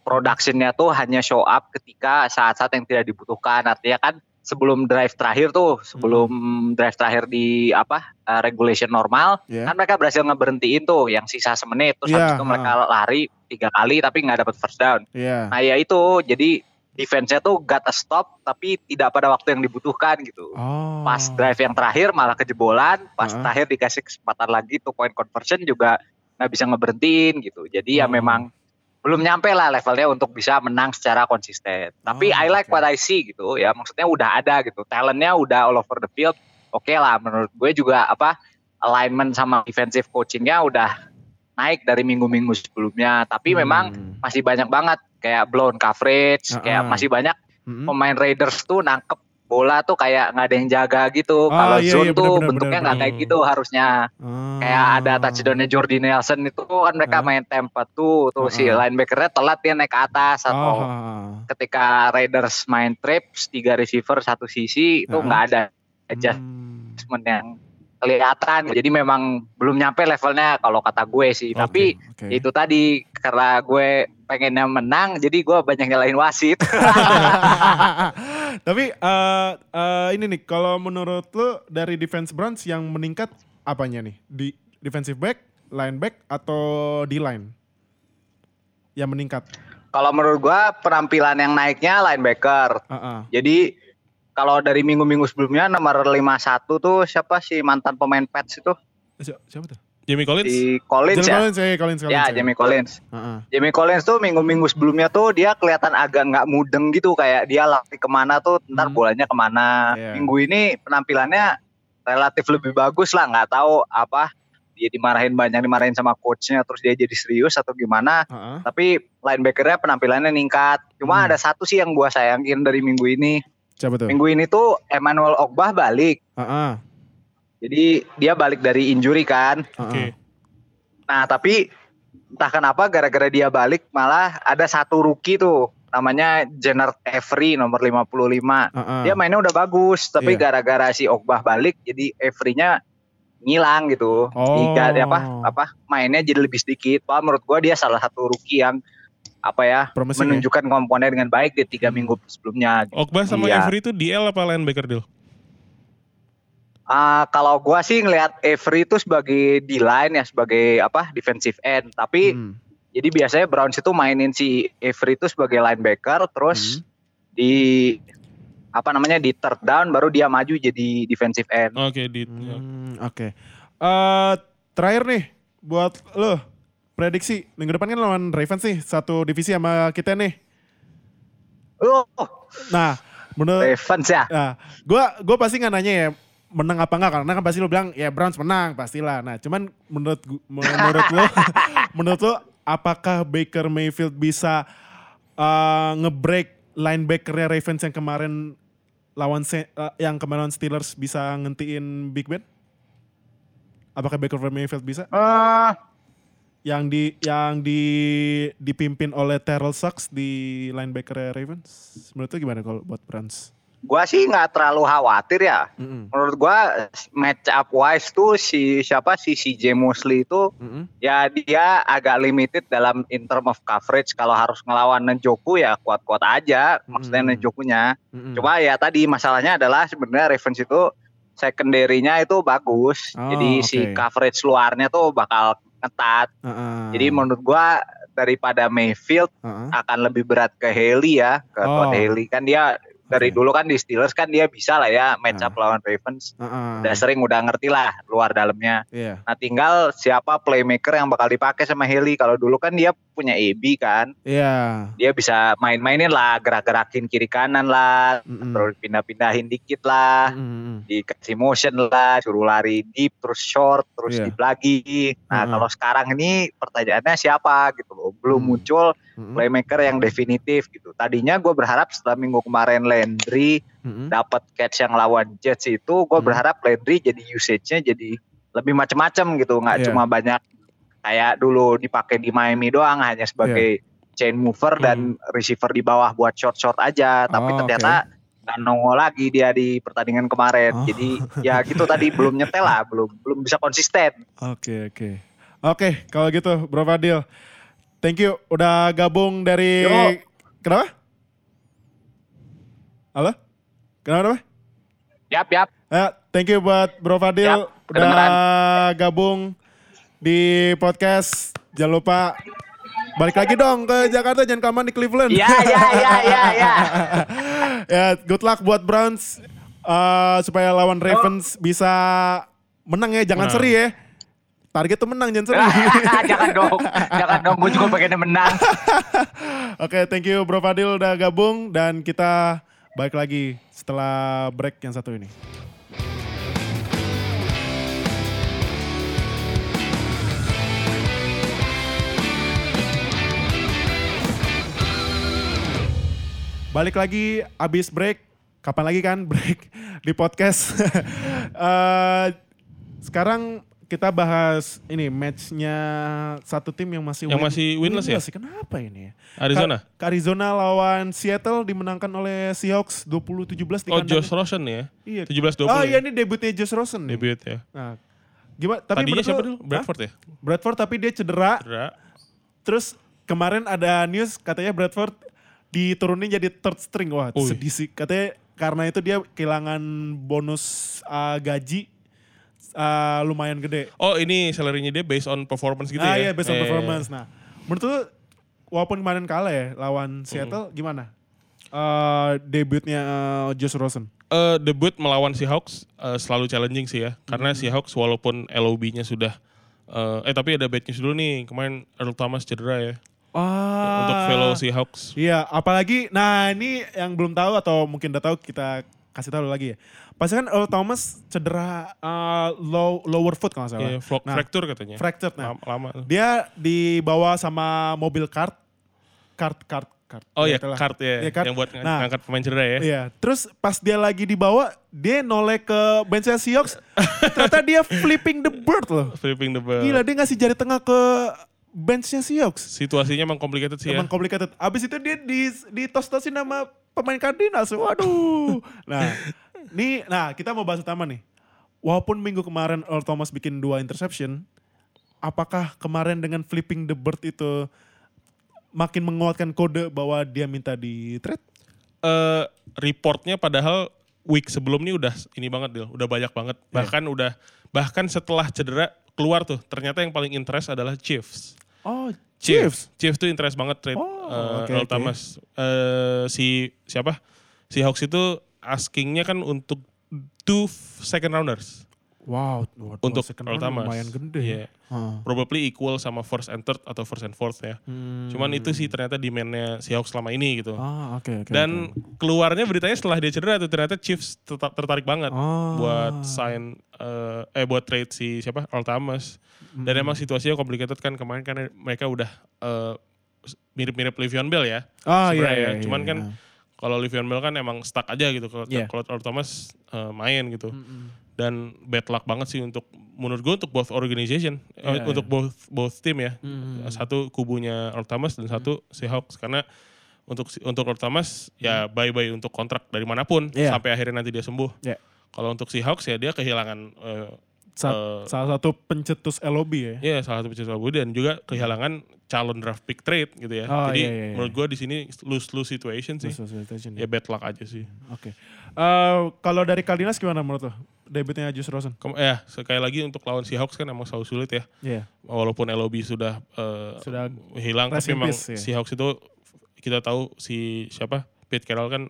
productionnya tuh hanya show up ketika saat-saat yang tidak dibutuhkan. Artinya kan sebelum drive terakhir tuh, sebelum drive terakhir di apa uh, regulation normal, Ya. kan mereka berhasil ngeberhentiin tuh yang sisa semenit. Terus Iya, habis itu mereka lari tiga kali tapi nggak dapat first down. Iya. Nah ya itu jadi defense-nya tuh got a stop tapi tidak pada waktu yang dibutuhkan gitu. Oh. Pas drive yang terakhir malah kejebolan, pas Heeh. terakhir dikasih kesempatan lagi tuh point conversion juga nggak bisa ngeberhentiin gitu. Jadi ya Oh. memang belum nyampe lah levelnya untuk bisa menang secara konsisten. Oh, Tapi I like oke. what I see gitu ya. Maksudnya udah ada gitu. Talentnya udah all over the field. Oke lah menurut gue juga apa alignment sama defensive coachingnya udah naik dari minggu-minggu sebelumnya. Tapi memang Hmm. masih banyak banget kayak blown coverage, kayak Uh-uh. masih banyak pemain Raiders tuh nangkep bola tuh kayak nggak ada yang jaga gitu. Oh, Kalau iya, zone iya, tuh benar-benar, bentuknya nggak kayak gitu harusnya. Oh. Kayak ada touchdownnya Jordi Nelson itu kan mereka main tempat tuh, tuh si Uh-uh. linebackernya telat dia naik ke atas atau Oh. ketika Raiders main trips tiga receiver satu sisi itu nggak ada Hmm. adjustment yang kelihatan. Jadi memang belum nyampe levelnya kalau kata gue sih. Oke, Tapi oke. itu tadi karena gue pengennya menang, jadi gue banyak nyalahin wasit. <laughs> Tapi eh eh, ini nih, kalau menurut lo dari defense Browns yang meningkat apanya nih? Di defensive back, lineback atau D-line yang meningkat? Kalau menurut gua penampilan yang naiknya linebacker. Ah, ah. Jadi kalau dari minggu-minggu sebelumnya nomor 51 tuh siapa sih mantan pemain Pets itu? Si- Siapa tuh? Jamie Collins? Si Collins Jamie ya? Collins, eh, Collins, Collins. Ya, eh. Jamie Collins. Ah. Jamie Collins tuh minggu-minggu sebelumnya tuh dia kelihatan agak nggak mudeng gitu kayak dia lari ke mana tuh ntar Hmm. bolanya ke mana. Iya. Minggu ini penampilannya relatif lebih bagus lah nggak tahu apa dia dimarahin banyak dimarahin sama coachnya terus dia jadi serius atau gimana. Ah. Tapi linebackernya penampilannya ningkat. Cuma Hmm. ada satu sih yang gua sayangin dari minggu ini. Siapa tuh? Minggu ini tuh Emmanuel Ogbah balik. Ah. Jadi dia balik dari injury kan. Oke. Nah tapi entah kenapa gara-gara dia balik malah ada satu rookie tuh namanya Jenner Avery nomor 55. Ah, ah. Dia mainnya udah bagus tapi Iya. gara-gara si Ogbah balik jadi Avery-nya ngilang gitu. Oh. Tiga dia apa apa mainnya jadi lebih sedikit. Wah, menurut gua dia salah satu rookie yang apa ya Promising ya? menunjukkan komponen dengan baik di tiga minggu sebelumnya. Ogba sama Iya. Avery itu DL apa linebacker deal? Ah, kalau gua sih ngelihat Avery itu sebagai D-line ya sebagai apa defensive end tapi Hmm. Jadi biasanya Browns itu mainin si Avery itu sebagai linebacker, Hmm. terus di apa namanya di third down baru dia maju jadi defensive end. Oke, di Hmm, Oke. Eh, terakhir nih buat lo prediksi minggu depan kan lawan Ravens nih satu divisi sama kita nih. Oh, Nah, menurut Ravens ya. Nah, gua gua pasti nggak nanya ya menang apa enggak karena kan pasti lo bilang ya Browns menang pastilah. Nah, cuman menurut menurut lo <laughs> menurut lo apakah Baker Mayfield bisa uh, ngebreak linebackernya Ravens yang kemarin lawan uh, yang kemarin lawan Steelers bisa ngentiin Big Ben? Apakah Baker Mayfield bisa? Eh, Yang di yang di dipimpin oleh Terrell Suggs di linebacker Ravens. Menurut lo gimana kalau buat Browns? Gua sih nggak terlalu khawatir ya. Mm-mm. Menurut gua match up wise tuh si siapa si CJ Mosley itu Mm-mm. ya dia agak limited dalam in term of coverage kalau harus ngelawan Njoku ya kuat-kuat aja maksudnya Hmm. Njokunya. Mm-mm. Cuma ya tadi masalahnya adalah sebenarnya Ravens itu secondary-nya itu bagus. Oh, Jadi si oke. coverage luarnya tuh bakal ketat. Uh-uh. Jadi menurut gua daripada Mayfield Uh-uh. akan lebih berat ke Haley ya, ke Oh. Todd Haley kan dia dari dulu kan di Steelers kan dia bisa lah ya match up lawan Ravens. Uh-uh. Udah sering udah ngerti lah luar dalamnya. Iya. Nah tinggal siapa playmaker yang bakal dipakai sama Haley. Kalau dulu kan dia punya AB kan. Iya. Dia bisa main-mainin lah, gerak-gerakin kiri kanan lah, Mm-mm. terus pindah-pindahin dikit lah. Mm-mm. dikasih motion lah, suruh lari deep terus short terus Iya. deep lagi. Nah Heeh. kalau sekarang ini pertanyaannya siapa gitu loh, belum Hmm. muncul Mm-mm. playmaker yang definitif gitu. Tadinya gue berharap setelah minggu kemarin Landry Mm-mm. dapat catch yang lawan Jets itu, gue Hmm. berharap Landry jadi usage-nya jadi lebih macam-macam gitu, nggak Iya. cuma banyak kayak dulu dipakai di Miami doang hanya sebagai chain mover dan receiver di bawah buat short-short aja, tapi Oh, ternyata nggak nongol lagi dia di pertandingan kemarin. Oh. Jadi ya gitu tadi <laughs> belum nyetel lah, belum belum bisa konsisten. Oke oke. Oke kalau gitu Bro Fadil. Thank you udah gabung dari Yo. Kenapa? Halo? Kenapa? kenapa? Yap, yap. Ya, thank you buat Bro Fadil Yap, udah kedengeran. gabung di podcast. Jangan lupa balik lagi dong ke Jakarta jangan kaman di Cleveland. Iya, iya, iya, iya, iya. <laughs> ya, good luck buat Browns eh, supaya lawan Ravens bisa menang ya, jangan Menang. seri ya. Target tuh menang, jangan seri. <laughs> jangan dong, jangan dong. Gue juga pengen menang. <laughs> Oke, thank you Bro Fadil udah gabung dan kita balik lagi setelah break yang satu ini. Balik lagi abis break. Kapan lagi kan <laughs> break di podcast. Eh, sekarang kita bahas ini matchnya satu tim yang masih Yang masih winless ya? Kenapa ini ya? Arizona. Ka- Arizona lawan Seattle dimenangkan oleh Seahawks 20-17 di Oh. Josh Rosen ya. Iya. 17-20 Oh iya ya? ini debutnya Josh Rosen nih. Debut ya. Nah, gimana? Tapi Tadinya siapa lu- dulu? Bradford ya? Bradford tapi dia cedera. Cedera. Terus kemarin ada news katanya Bradford diturunin jadi third string. Wah Ui. sedih sih. Katanya karena itu dia kehilangan bonus uh, gaji uh, lumayan gede. Oh ini salary-nya dia based on performance gitu ah ya? iya, based on iya, performance. Nah, menurut lu walaupun kemarin kalah ya lawan Seattle, gimana? Uh, debutnya uh, Josh Rosen. Eh, debut melawan Seahawks eh, selalu challenging sih ya. Karena Hmm. Seahawks walaupun LOB-nya sudah eh, eh tapi ada bad news dulu nih. Kemarin Earl Thomas cedera ya. Ah. Untuk fellow Seahawks. Iya, apalagi nah ini yang belum tahu atau mungkin udah tahu kita kasih tahu lagi ya. Pasti kan Earl Thomas cedera uh, low, lower foot kalau nggak salah. Flo- Nah, fracture katanya. Fractured. Nah, Lama, lama. dia dibawa sama mobil kart, kart, kart, kart. Oh iya, itulah. kart ya. Iya, kart. Yang buat ng- Nah. ngangkat pemain cedera ya. Iya, terus pas dia lagi dibawa, dia noleh ke benchnya Seahawks, ternyata dia flipping the bird loh. Flipping the ball. Gila, dia ngasih jari tengah ke benchnya Seahawks. Situasinya emang complicated sih ya. Emang complicated. Abis itu dia di, ditos-tosin sama pemain Cardinals. Waduh. Nah, nih, nah kita mau bahas utama nih. Walaupun minggu kemarin Earl Thomas bikin dua interception, apakah kemarin dengan flipping the bird itu makin menguatkan kode bahwa dia minta di trade? eh reportnya padahal week sebelum ini udah ini banget Dil, udah banyak banget. Iya. Bahkan udah bahkan setelah cedera keluar tuh ternyata yang paling interest adalah Chiefs. Oh, Chiefs. Chiefs tuh interest banget trade Oh, eh, oke, Earl oke. Thomas. Eh, si siapa? Si Hawks itu askingnya kan untuk two second rounders Wow, waduh, untuk second Earl round Thomas. lumayan gede. Iya. Hah. Probably equal sama first and third atau first and fourth ya. Hmm. Cuman itu sih ternyata demand-nya si Hawks selama ini gitu. Ah, oke oke. Dan keluarnya beritanya setelah dia cedera tuh ternyata Chiefs tetap tertarik banget Oh. buat sign eh, eh buat trade si siapa Earl Thomas. Dan Hmm. emang situasinya complicated kan kemarin kan mereka udah eh, mirip-mirip Le'Veon Bell ya. Ah, iya, sebenarnya iya, ya. iya, Cuman iya. kan kalau Le'Veon Bell kan emang stuck aja gitu kalau Iya. kalau Thomas eh, main gitu. Mm-mm. Dan bad luck banget sih untuk menurut gue untuk both organization, eh, Iya, untuk both both team ya. Mm-mm. Satu kubunya Earl Thomas dan satu Seahawks karena untuk si- untuk Earl Thomas ya bye bye untuk kontrak dari mana pun Iya. sampai akhirnya nanti dia sembuh. Iya. Kalau untuk Seahawks ya dia kehilangan eh, Sa- eh, salah satu pencetus LOB ya. ya salah satu pecinta bola dan juga kehilangan calon draft pick trade gitu ya. Oh, Jadi iya, iya, iya. menurut gue di sini lose lose situation sih. Lose situation, Ya bad luck aja sih. Oke. Eh, kalau dari Cardinals gimana menurut lo? Debutnya Josh Rosen? Kem ya sekali lagi untuk lawan Seahawks kan emang selalu sulit ya. Iya. Walaupun LOB sudah eh, Sudah hilang tapi memang ya. Seahawks itu kita tahu si siapa Pete Carroll kan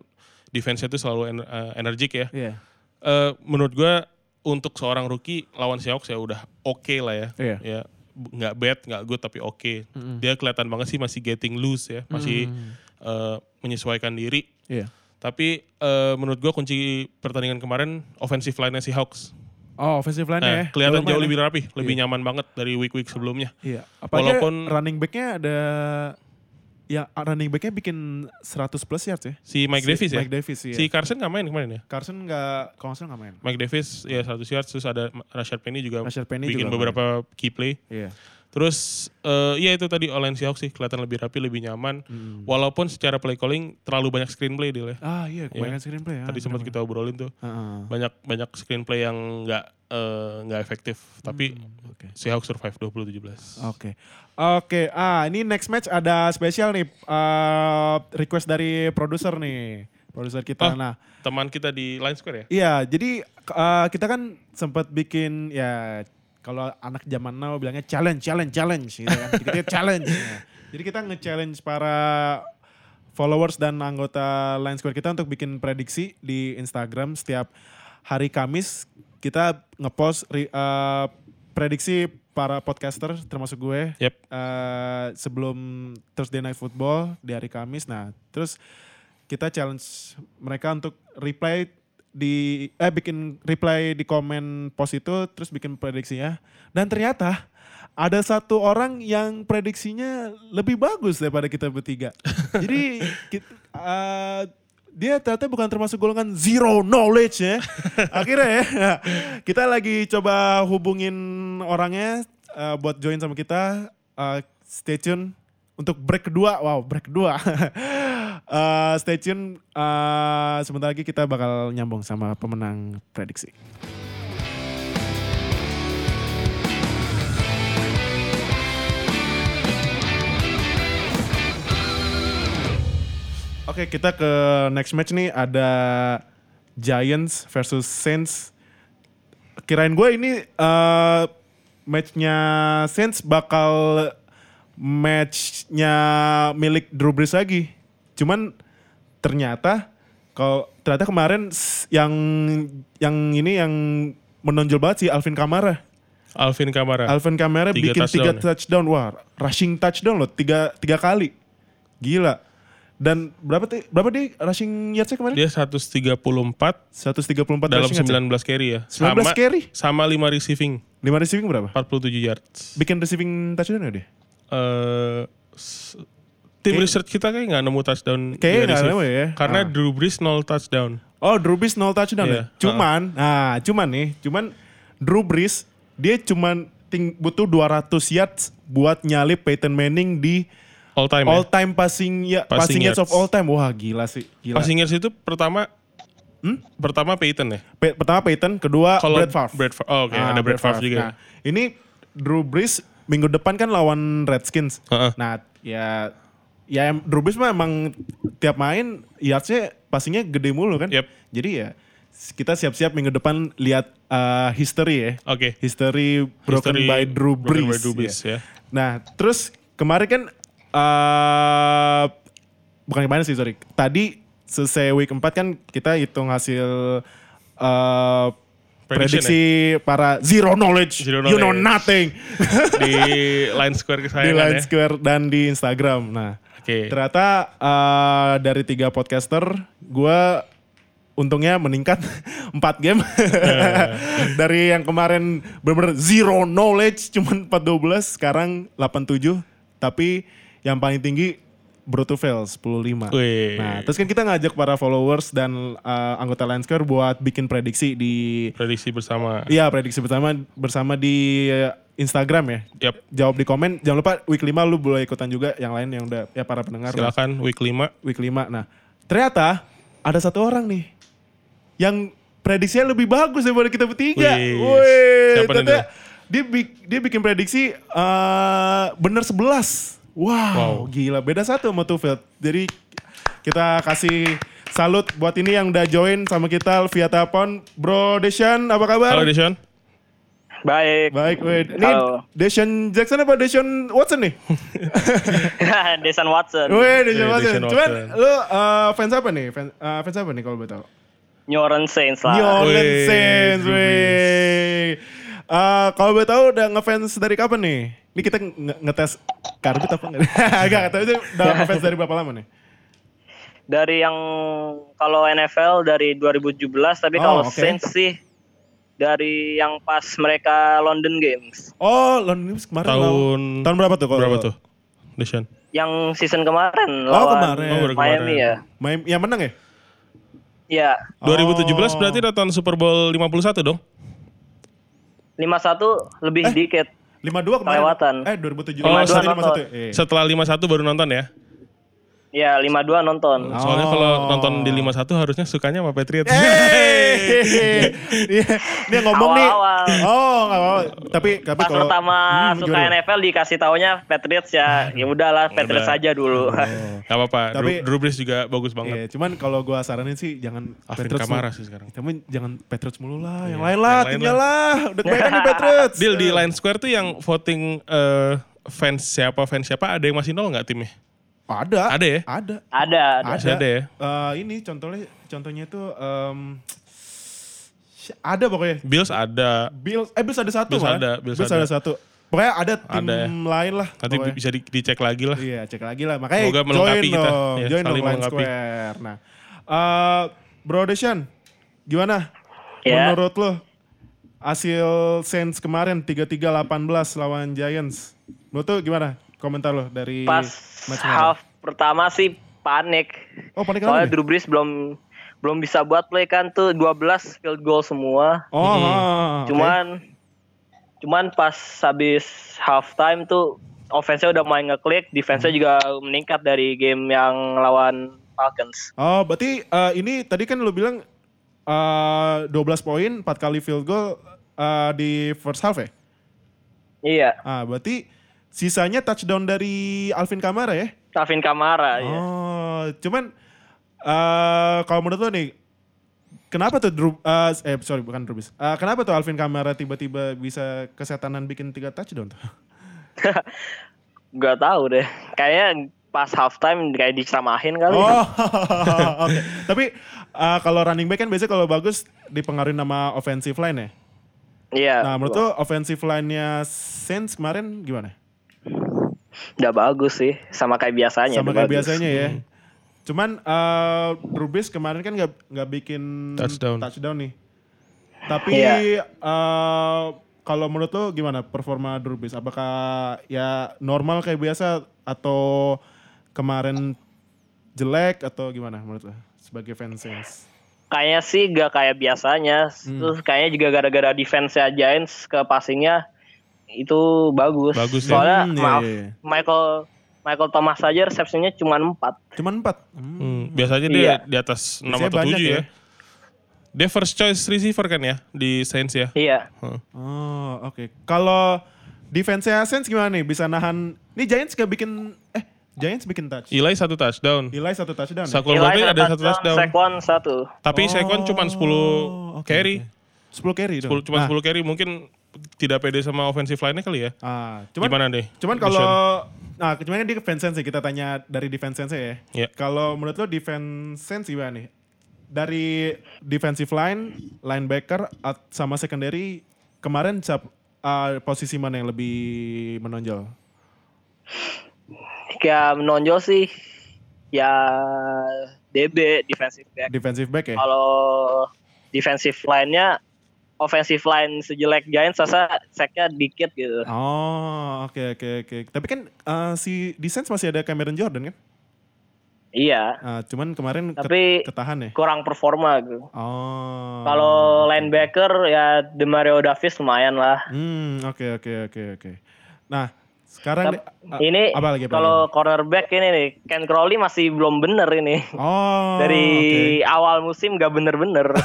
defense-nya itu selalu en- eh, energik ya. Iya. Eh, menurut gua untuk seorang rookie lawan Seahawks ya udah oke lah ya. Iya. Ya nggak bad, nggak good tapi oke. Mm-mm. Dia kelihatan banget sih masih getting loose ya, masih Mm. eh, menyesuaikan diri. Iya. Tapi eh, menurut gua kunci pertandingan kemarin offensive line-nya Seahawks. Oh, offensive line Nah, ya. kelihatan jauh ya. lebih rapi, lebih nyaman banget dari week-week sebelumnya. Iya. Apalagi Walaupun- running back-nya ada ya running back-nya bikin 100 plus yards ya. Si Mike Si Davis ya. Mike Davis iya. Si Carson nggak main kemarin ya? Carson nggak kalau nggak nggak main. Mike Davis ya satu yards terus ada Rashad Penny juga Rashad Penny bikin juga beberapa key play. Iya. Terus eh ya itu tadi online Seahawks sih kelihatan lebih rapi, lebih nyaman. Hmm. Walaupun secara play calling terlalu banyak screenplay dia ya. Ah iya, kebanyakan screenplay ya. Tadi sempat kita obrolin tuh Heeh. banyak banyak screenplay yang nggak eh, nggak efektif. Tapi Hmm, Oke. Seahawks survive 2017. Oke. Oke, ah ini next match ada spesial nih eh, request dari produser nih. Produser kita. Oh. Nah, Teman kita di Line Square ya? iya, jadi eh, kita kan sempat bikin ya kalau anak zaman now bilangnya challenge, challenge, challenge gitu kan. Jadi kita challenge. <laughs> Jadi kita nge-challenge para followers dan anggota Line Square kita untuk bikin prediksi di Instagram setiap hari Kamis kita ngepost eh, prediksi para podcaster termasuk gue Yep. eh, sebelum Thursday Night Football di hari Kamis. Nah, terus kita challenge mereka untuk reply di eh bikin reply di komen post itu terus bikin prediksinya. Dan ternyata ada satu orang yang prediksinya lebih bagus daripada kita bertiga. <laughs> Jadi kita, eh, dia ternyata bukan termasuk golongan zero knowledge ya. <laughs> Akhirnya ya, kita lagi coba hubungin orangnya eh, buat join sama kita. Eh, stay tune untuk break kedua. Wow, break kedua. <laughs> Eh, stay tune. eh, sebentar lagi kita bakal nyambung sama pemenang prediksi. Oke, kita ke next match nih ada Giants versus Saints. kirain gue ini eh matchnya Saints bakal matchnya milik Drew Brees lagi. Cuman ternyata kalau ternyata kemarin yang yang ini yang menonjol banget sih Alvin Kamara. Alvin Kamara. Alvin Kamara Tiga bikin tiga touchdown ya? touchdown. Wah, rushing touchdown loh, tiga, tiga kali. Gila. Dan berapa tuh berapa di rushing yards kemarin? Dia 134 134 dalam rushing yards ya? 19 carry ya. 19 sama, carry? Sama 5 receiving, 5 receiving berapa? 47 yards. Bikin receiving touchdown gak dia? Eh, s- tim Kayak- research kita kayak nggak nemu touchdown. Kayaknya nggak nemu ya. Karena Ah. Drew Brees 0 touchdown. Oh, Drew Brees 0 touchdown Iya, ya? Cuman, nah cuman nih, cuman Drew Brees dia cuman ting butuh 200 yards buat nyalip Peyton Manning di All time all ya. time passing ya, Passing passing yards of yards. all time. Wah, gila sih. Gila. Passing yards itu pertama Hmm? pertama Peyton ya. Pe- pertama Peyton, kedua Kalau Brett Favre. Brett Favre. Oh, oke, Ah, ada Brett Favre juga. Nah, ini Drew Brees minggu depan kan lawan Redskins. Heeh. Nah, ya ya Drew Brees mah emang tiap main yardsnya passingnya gede mulu kan. Yep. Jadi ya kita siap-siap minggu depan lihat uh, history ya. Oke. History broken History by Drew broken Brees. by Drew Brees, ya. ya. Nah, terus kemarin kan uh, bukan kemarin sih, sorry. Tadi selesai week 4 kan kita hitung hasil uh, Prediction prediksi para zero knowledge, Zero you know knowledge. nothing di Line Square di kesayangan Line ya. Square dan di Instagram. Nah, Oke. ternyata uh, dari tiga podcaster, gue untungnya meningkat <laughs> 4 game. <laughs> dari yang kemarin bener-bener zero knowledge, cuman 4-12, sekarang 8-7. Tapi yang paling tinggi Bruto Fail 10-5. Wih. Nah, terus kan kita ngajak para followers dan uh, anggota Square buat bikin prediksi di Prediksi bersama. Iya, prediksi bersama bersama di Instagram ya. Yap. Jawab di komen. Jangan lupa week 5 lu boleh ikutan juga yang lain yang udah ya para pendengar. lah. Silakan week 5. Week 5. Nah, ternyata ada satu orang nih yang prediksinya lebih bagus daripada kita bertiga. Wih, ternyata dia, dia bikin prediksi uh, bener 11. Wow, Wow. gila. Beda satu sama Tufeld. Jadi kita kasih salut buat ini yang udah join sama kita via telepon. Bro Deshaun, apa kabar? Halo Deshaun. Baik. Baik, wait. Ini Halo. Deshaun Jackson apa Deshaun Watson nih? <laughs> Desan Watson. Wih, Deshaun Iya, Watson. Deshaun Cuman Watson. lu uh, fans apa nih? Fans, uh, fans apa nih kalau boleh tahu? New Orleans Saints lah. New Orleans Saints, wih. Uh, kalau boleh tahu udah ngefans dari kapan nih? Ini kita nge- ngetes karbit apa enggak? Enggak, <laughs> tapi udah <laughs> ngefans dari berapa lama nih? Dari yang kalau NFL dari 2017, tapi Oh, kalau oke. Saints sih dari yang pas mereka London Games. Oh, London Games kemarin. Tahun lawan- tahun berapa tuh? kalau- Berapa tuh? Deshaun. Yang season kemarin Oh, lawan kemarin. Oh, baru Miami kemarin. ya. Main yang menang ya? Iya, 2017 Oh. berarti nonton Super Bowl 51 dong? 51 lebih Eh. dikit. 52 kemarin. Kelewatan. Eh, 2007. Oh, 52 setelah- 51. Eh. Setelah 51 baru nonton ya? Ya, 52 nonton. Soalnya Oh. kalau nonton di 51 harusnya sukanya sama Patriots. <laughs> Hey! dia, dia ngomong nih. Awal-awal. Oh, nggak apa-apa. Tapi tapi Pas kalau pertama Hmm, suka gimana? NFL dikasih taunya Patriots ya. Ya udahlah Patriots Udah. aja dulu. Gak apa-apa. Tapi- Drew, Brees juga bagus banget. Iya, cuman kalau gua saranin sih jangan Alvin Patriots Kamara sih sekarang. Tapi jangan Patriots mulu lah, yang Iya, lain lah, timnya lah. Udah kebanyakan nih <laughs> Patriots. Deal di Line Square tuh yang voting eh, fans siapa fans siapa ada yang masih nol nggak timnya? Ada. Ada ya? Ada. ada, ada. Masih ada ya? Eh, ini contohnya contohnya itu em, ada pokoknya. Bills ada. Bills eh Bills ada satu Bills malah. ada, Bills ada. ada. satu. Pokoknya ada tim Ada ya. lain lah. Nanti pokoknya. bisa di- dicek lagi lah. Iya, cek lagi lah. Makanya Semoga join melengkapi kita. dong, Ya, join dong Line. Square. Nah, eh Bro Deshaun, gimana? Ya. Menurut lo hasil Saints kemarin 33-18 lawan Giants. Lo tuh gimana komentar lo dari Pas match half pertama sih panik. Oh, panik Soalnya. Drew Brees belum belum bisa buat play kan tuh 12 field goal semua. Oh, ah, oke. Cuman cuman pas habis half time tuh offense-nya udah main ngeklik, defense-nya Hmm. juga meningkat dari game yang lawan Falcons. Oh, berarti eh, ini tadi kan lo bilang eh 12 poin, 4 kali field goal eh, di first half ya? Iya, Ah, berarti sisanya touchdown dari Alvin Kamara ya? Alvin Kamara ya. Oh, cuman eh kalau menurut lo nih kenapa tuh Drew, uh, eh sorry bukan Drew Brees. Uh, kenapa tuh Alvin Kamara tiba-tiba bisa kesetanan bikin tiga touchdown tuh? <laughs> Gak tahu deh. Kayaknya pas halftime kayak diceramahin kali. Oh, <laughs> oke. Tapi uh, kalau running back kan biasanya kalau bagus dipengaruhi nama offensive line ya. Iya. Nah, menurut tuh offensive line-nya Saints kemarin gimana? Udah bagus sih, sama kayak biasanya. Sama kayak bagus. biasanya ya. Cuman uh, Brees kemarin kan nggak nggak bikin Touchdown. nih. Tapi Iya. uh, kalau menurut lo gimana performa Brees? Apakah ya normal kayak biasa atau kemarin jelek atau gimana menurut lo sebagai fans Saints? Kayaknya sih gak kayak biasanya. Hmm. Terus kayaknya juga gara-gara defense-nya Giants ke passingnya itu bagus. Bagus ya. Soalnya Hmm, iya, maaf, iya, iya. Michael Michael Thomas saja resepsinya cuma 4. Cuman empat. Hmm. Biasanya dia Iya. di atas 6 Biasanya atau 7 banyak ya. ya. Dia first choice receiver kan ya di Saints ya. Iya. Huh. Oh, oke. Kalau defense-nya Saints gimana nih? Bisa nahan Nih Giants gak bikin eh Giants bikin touch. Eli satu touchdown. Eli satu touchdown. ya? Saquon Eli Barkley ada satu touchdown. Saquon satu. Tapi Oh, Saquon cuma 10 oke, carry. oke. 10 carry dong. 10, cuma Nah, 10 carry mungkin tidak pede sama offensive line-nya kali ya. Ah, cuman Gimana deh? cuman kalau nah cuman di defense sense ya, kita tanya dari defense sense ya. Iya. Kalau menurut lo defense sense gimana nih? Dari defensive line, linebacker at- sama secondary kemarin siap, ah, posisi mana yang lebih menonjol? Kayak menonjol sih ya DB defensive back. Defensive back ya? Kalau defensive line-nya offensive line sejelek Giants rasa sacknya dikit gitu. Oh, oke oke oke. Tapi kan ah, si Saints masih ada Cameron Jordan kan? Iya, Ah, cuman kemarin Tapi- ketahan ya. kurang performa gitu. Oh. Kalau linebacker ya Demario Davis lumayan lah. Hmm, oke oke oke oke. Nah, sekarang di- ah, ini apa lagi? apa kalau cornerback ini nih Ken Crowley masih belum bener ini. lagi? Oh, Dari awal musim gak bener-bener. <laughs>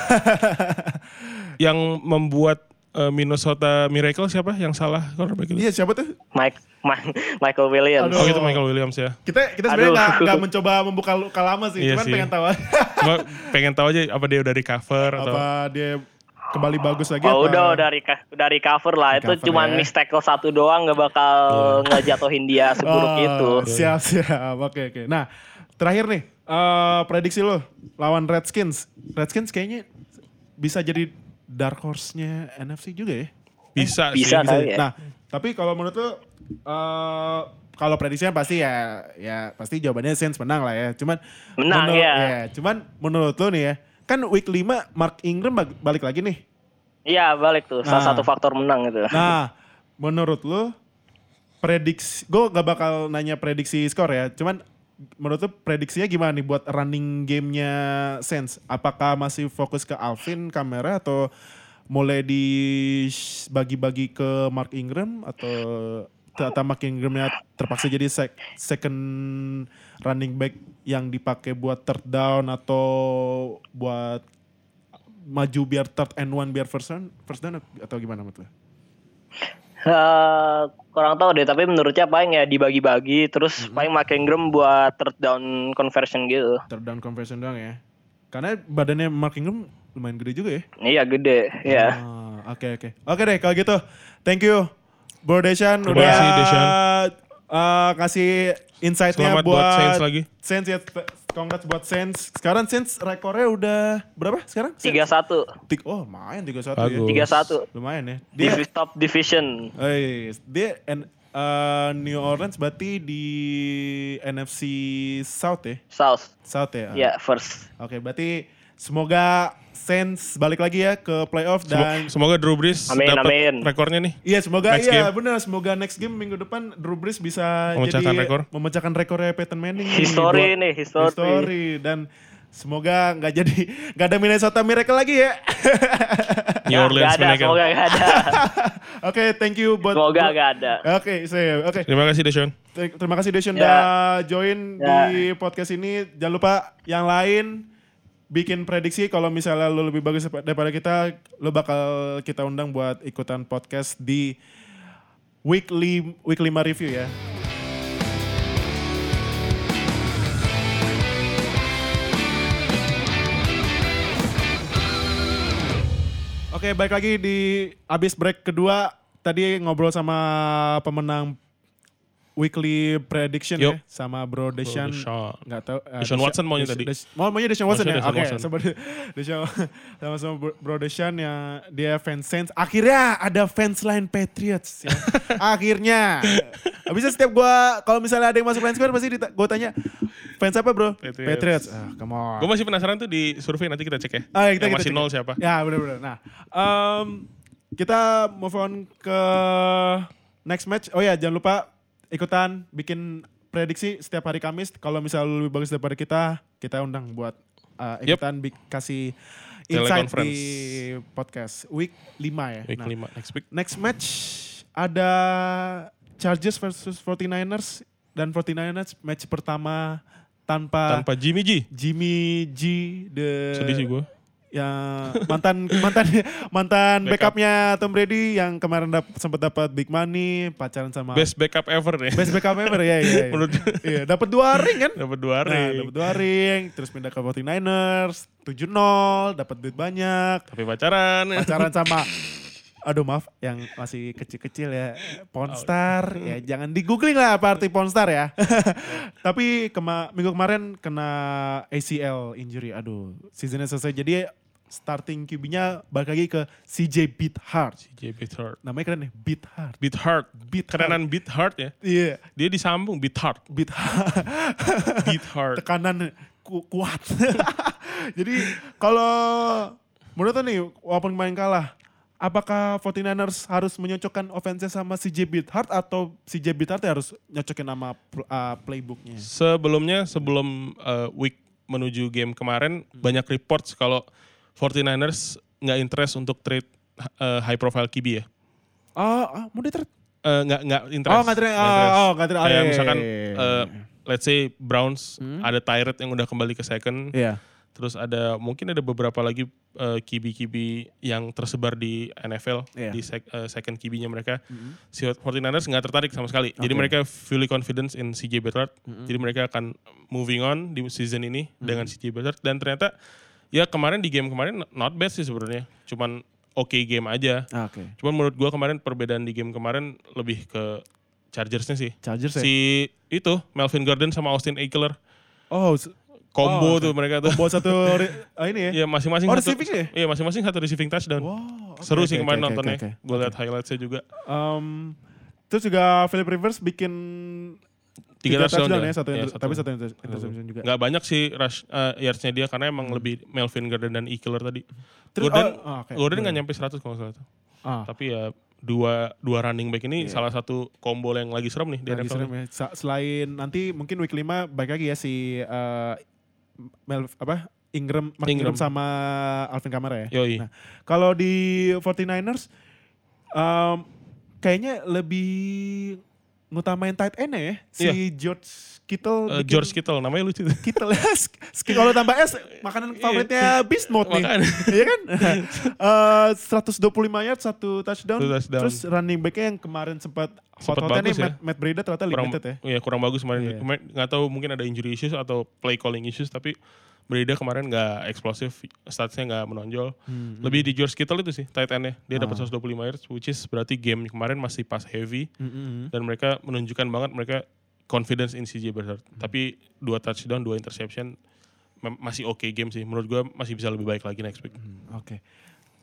Yang membuat eh, Minnesota Miracle siapa yang salah oke. itu? Iya, siapa tuh? Mike, Ma- Michael Williams. Aduh. Oh itu Michael Williams ya. Kita kita sebenarnya nggak nggak mencoba membuka luka lama sih, Iya cuman sih. pengen tahu aja <laughs> Cuma pengen tahu aja apa dia udah recover atau apa dia kembali bagus lagi Oh apa? udah udah udah recover lah itu cuman ya. miss tackle satu doang nggak bakal ngejatuhin dia seburuk Oh, itu. Siap siap. Oke oke. Nah, terakhir nih, eh, prediksi lo lawan Redskins. Redskins kayaknya bisa jadi dark horse-nya NFC juga ya. bisa, Bisa sih. kali ya. Nah, tapi kalau menurut lo eh kalau prediksinya pasti ya ya pasti jawabannya Saints menang lah ya. Cuman Menang, menurut- ya. Cuman menurut lo nih ya, kan week 5 Mark Ingram balik lagi nih. Iya balik tuh salah Nah. satu faktor menang itu. Nah, menurut lo prediksi gue gak bakal nanya prediksi skor ya, cuman menurut lo prediksinya gimana nih buat running gamenya Saints? Apakah masih fokus ke Alvin kamera atau mulai dibagi-bagi ke Mark Ingram atau ternyata Mark Ingramnya terpaksa jadi sec- second running back yang dipakai buat third down atau buat maju biar third and one biar first down, first down atau gimana menurut lo? Eh, kurang tahu deh tapi menurutnya paling ya dibagi-bagi terus Mm-hmm. paling Mark Ingram buat third down conversion gitu. Third down conversion doang ya. Karena badannya Mark Ingram lumayan gede juga ya. Iya gede, ya. Oke oke. Oke deh kalau gitu. Thank you Bro Deshan udah kasih, Deshan. uh, kasih insight-nya buat, buat Saints lagi. Saints ya. Congrats buat Saints. Sekarang Saints rekornya udah berapa sekarang? Tiga satu, Oh lumayan 3-1 ya. Bagus. tiga satu. Lumayan ya. Dia, Divi- top division. eh, dia and, uh, New Orleans berarti di NFC South ya? South. South ya? Ya first. Oke, berarti semoga Saints balik lagi ya ke playoff dan semoga Drew Brees Amin, dapat amin. rekornya nih. iya semoga Next iya game. benar semoga next game minggu depan Drew Brees bisa Memecahkan jadi rekor. memecahkan rekornya Peyton Manning. nih, History buat- nih, history. history. dan semoga nggak jadi <laughs> nggak ada Minnesota Miracle lagi ya. <laughs> New Orleans gak ada, Miracle. semoga gak ada. <laughs> Oke, thank you buat Semoga gak ada. Oke, saya oke. Terima kasih Deshaun. Ter- Terima kasih Deshaun Ya. udah join Ya. di podcast ini. Jangan lupa yang lain bikin prediksi kalau misalnya lu lebih bagus daripada kita, lu bakal kita undang buat ikutan podcast di weekly week 5 review ya. Oke, balik lagi di abis break kedua. Tadi ngobrol sama pemenang weekly prediction Yup. ya sama Bro Deshaun. Nggak tahu. eh, Deshaun Watson maunya tadi. Mau maunya Deshaun Watson ya? Oke, Watson. sama <laughs> Deshaun sama sama Bro- Deshaun yang dia fans Saints. Akhirnya ada fans lain Patriots ya. <laughs> Akhirnya. Habisnya setiap gua kalau misalnya ada yang masuk line square pasti gua tanya fans apa bro? Patriots. Ah, come on. Gue masih penasaran tuh di survei nanti kita cek ya. Ah, ya, kita- yang kita masih cek. nol siapa? Ya benar-benar. Nah, em, kita move on ke next match. Oh ya, jangan lupa ikutan bikin prediksi setiap hari Kamis. Kalau misal lu lebih bagus daripada kita, kita undang buat uh, Yep. ikutan bi- kasih insight di podcast week 5 ya. Week Nah, 5 next week. Next match ada Chargers versus 49ers dan 49ers match pertama tanpa, Tanpa Jimmy G. Jimmy G the Sedih sih gue. Yang mantan mantan mantan Backup. backupnya Tom Brady yang kemarin dap, sempat dapat big money pacaran sama Best backup ever nih. best backup ever ya ya, ya. Menurut iya dapat dua ring kan dapat dua nah ring. dapat dua ring terus pindah ke 49ers 7-0 dapat duit banyak Tapi pacaran. pacaran <laughs> sama aduh maaf yang masih kecil-kecil ya Pornstar ya jangan di googling lah apa arti Pornstar ya <laughs> tapi kema minggu kemarin kena ACL injury aduh seasonnya selesai jadi starting QB-nya balik lagi ke CJ Beathard CJ Beat Heart. namanya keren nih Beathard Beat Heart. Beat Kerenan Beat Heart ya. iya Dia disambung Beat Heart. Beathard Beat Heart. <laughs> tekanan ku- kuat <laughs> jadi kalau menurut nih walaupun main kalah apakah 49ers harus menyocokkan offense sama CJ Beathard atau CJ Beathard harus nyocokin nama uh, playbooknya Sebelumnya sebelum uh, week menuju game kemarin banyak reports kalau 49ers nggak interest untuk trade uh, high profile QB ya. oh, ah, mau di trade? Eh, nggak nggak interest. oh nggak trade oh, oh nggak trade Oh, Kayak iya, iya, misalkan eh, let's say Browns Hmm. ada Tyrant yang udah kembali ke second. Iya. Terus ada mungkin ada beberapa lagi eh, QB-QB yang tersebar di NFL Iya. di sec- eh, second QB-nya mereka. Mhm. Si 49ers nggak tertarik sama sekali. Jadi Oke. mereka fully confidence in CJ Beathard. Mhm. Jadi mereka akan moving on di season ini Mhm. dengan CJ Beathard dan ternyata ya kemarin di game kemarin not bad sih sebenarnya. Cuman oke game aja. Ah, Oke. Cuman menurut gua kemarin perbedaan di game kemarin lebih ke Chargersnya sih. Chargers ya? Si itu Melvin Gordon sama Austin Eckler Oh, combo Oh, oke. tuh mereka tuh. bawa satu <laughs> ah, ini ya? Iya masing-masing Oh, satu. receiving ya? Iya masing-masing satu receiving touchdown. Wow. oke, Seru oke, sih kemarin oke, nontonnya. oke, Gue oke. liat highlightsnya juga. Um, terus juga Philip Rivers bikin Tiga touchdown, ya, ya. satu, Iya, inter- satu. tapi satu inter- interception juga. Nggak banyak sih rush uh, yards-nya dia karena emang lebih Melvin Gordon dan Eckler tadi. Terus- Gordon, oh, oh, oke. Gordon nggak nyampe 100 kalau salah tuh. Ah, Tapi ya dua dua running back ini Iya. salah satu combo yang lagi serem nih di lagi NFL. serem ya. Selain nanti mungkin week 5 baik lagi ya si uh, Mel, apa Ingram, Mark Ingram. Ingram. sama Alvin Kamara ya. Yoi. Nah, kalau di 49ers um, kayaknya lebih ngutamain tight end ya si George Kittle Uh, bikin- George Kittle namanya lucu. Kittle <laughs> ya. Kalau tambah S, makanan favoritnya Beast Mode nih. <laughs> Iya kan? <laughs> Eh 125 yard, satu touchdown. Satu touchdown. Terus running back-nya yang kemarin sempat Sempat hot-hotnya nih, ya. Matt, Matt Breida ternyata kurang, limited ya. Iya kurang bagus kemarin. Iya. Kemarin nggak tahu mungkin ada injury issues atau play calling issues tapi Breda kemarin nggak eksplosif, statsnya nggak menonjol. Hmm, Lebih di George Kittle itu sih, tight end-nya. Dia dapat Ah. 125 yards, which is berarti game kemarin masih pas heavy. Hmm, hmm, hmm. Dan mereka menunjukkan banget mereka confidence in CJ Beathard. Hmm. Tapi dua touchdown, dua interception masih oke game sih. Menurut gua masih bisa lebih baik lagi next week. Hmm, Oke.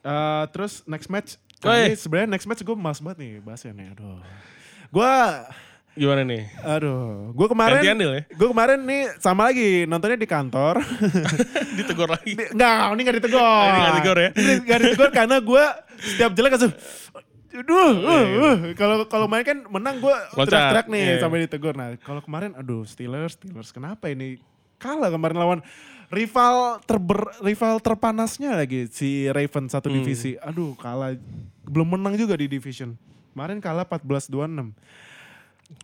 Eh, terus next match. Nah, ini sebenarnya next match gue mas banget nih bahasnya nih. Aduh. Gue, Gimana nih? aduh. Gue kemarin, ya? gue kemarin nih sama lagi nontonnya di kantor. <laughs> Ditegur lagi. Di- Enggak, ini gak ditegur. Ini nggak ditegur ya? Ini gak ditegur karena gue setiap jelek langsung Aduh, uh, uh. kalau kalau main kan menang gue Loncat, teriak-teriak nih iya. sampai ditegur. Nah, kalau kemarin aduh Steelers, Steelers kenapa ini kalah kemarin lawan rival terber rival terpanasnya lagi si Raven satu Hmm. divisi. Aduh, kalah belum menang juga di division. Kemarin kalah 14-26.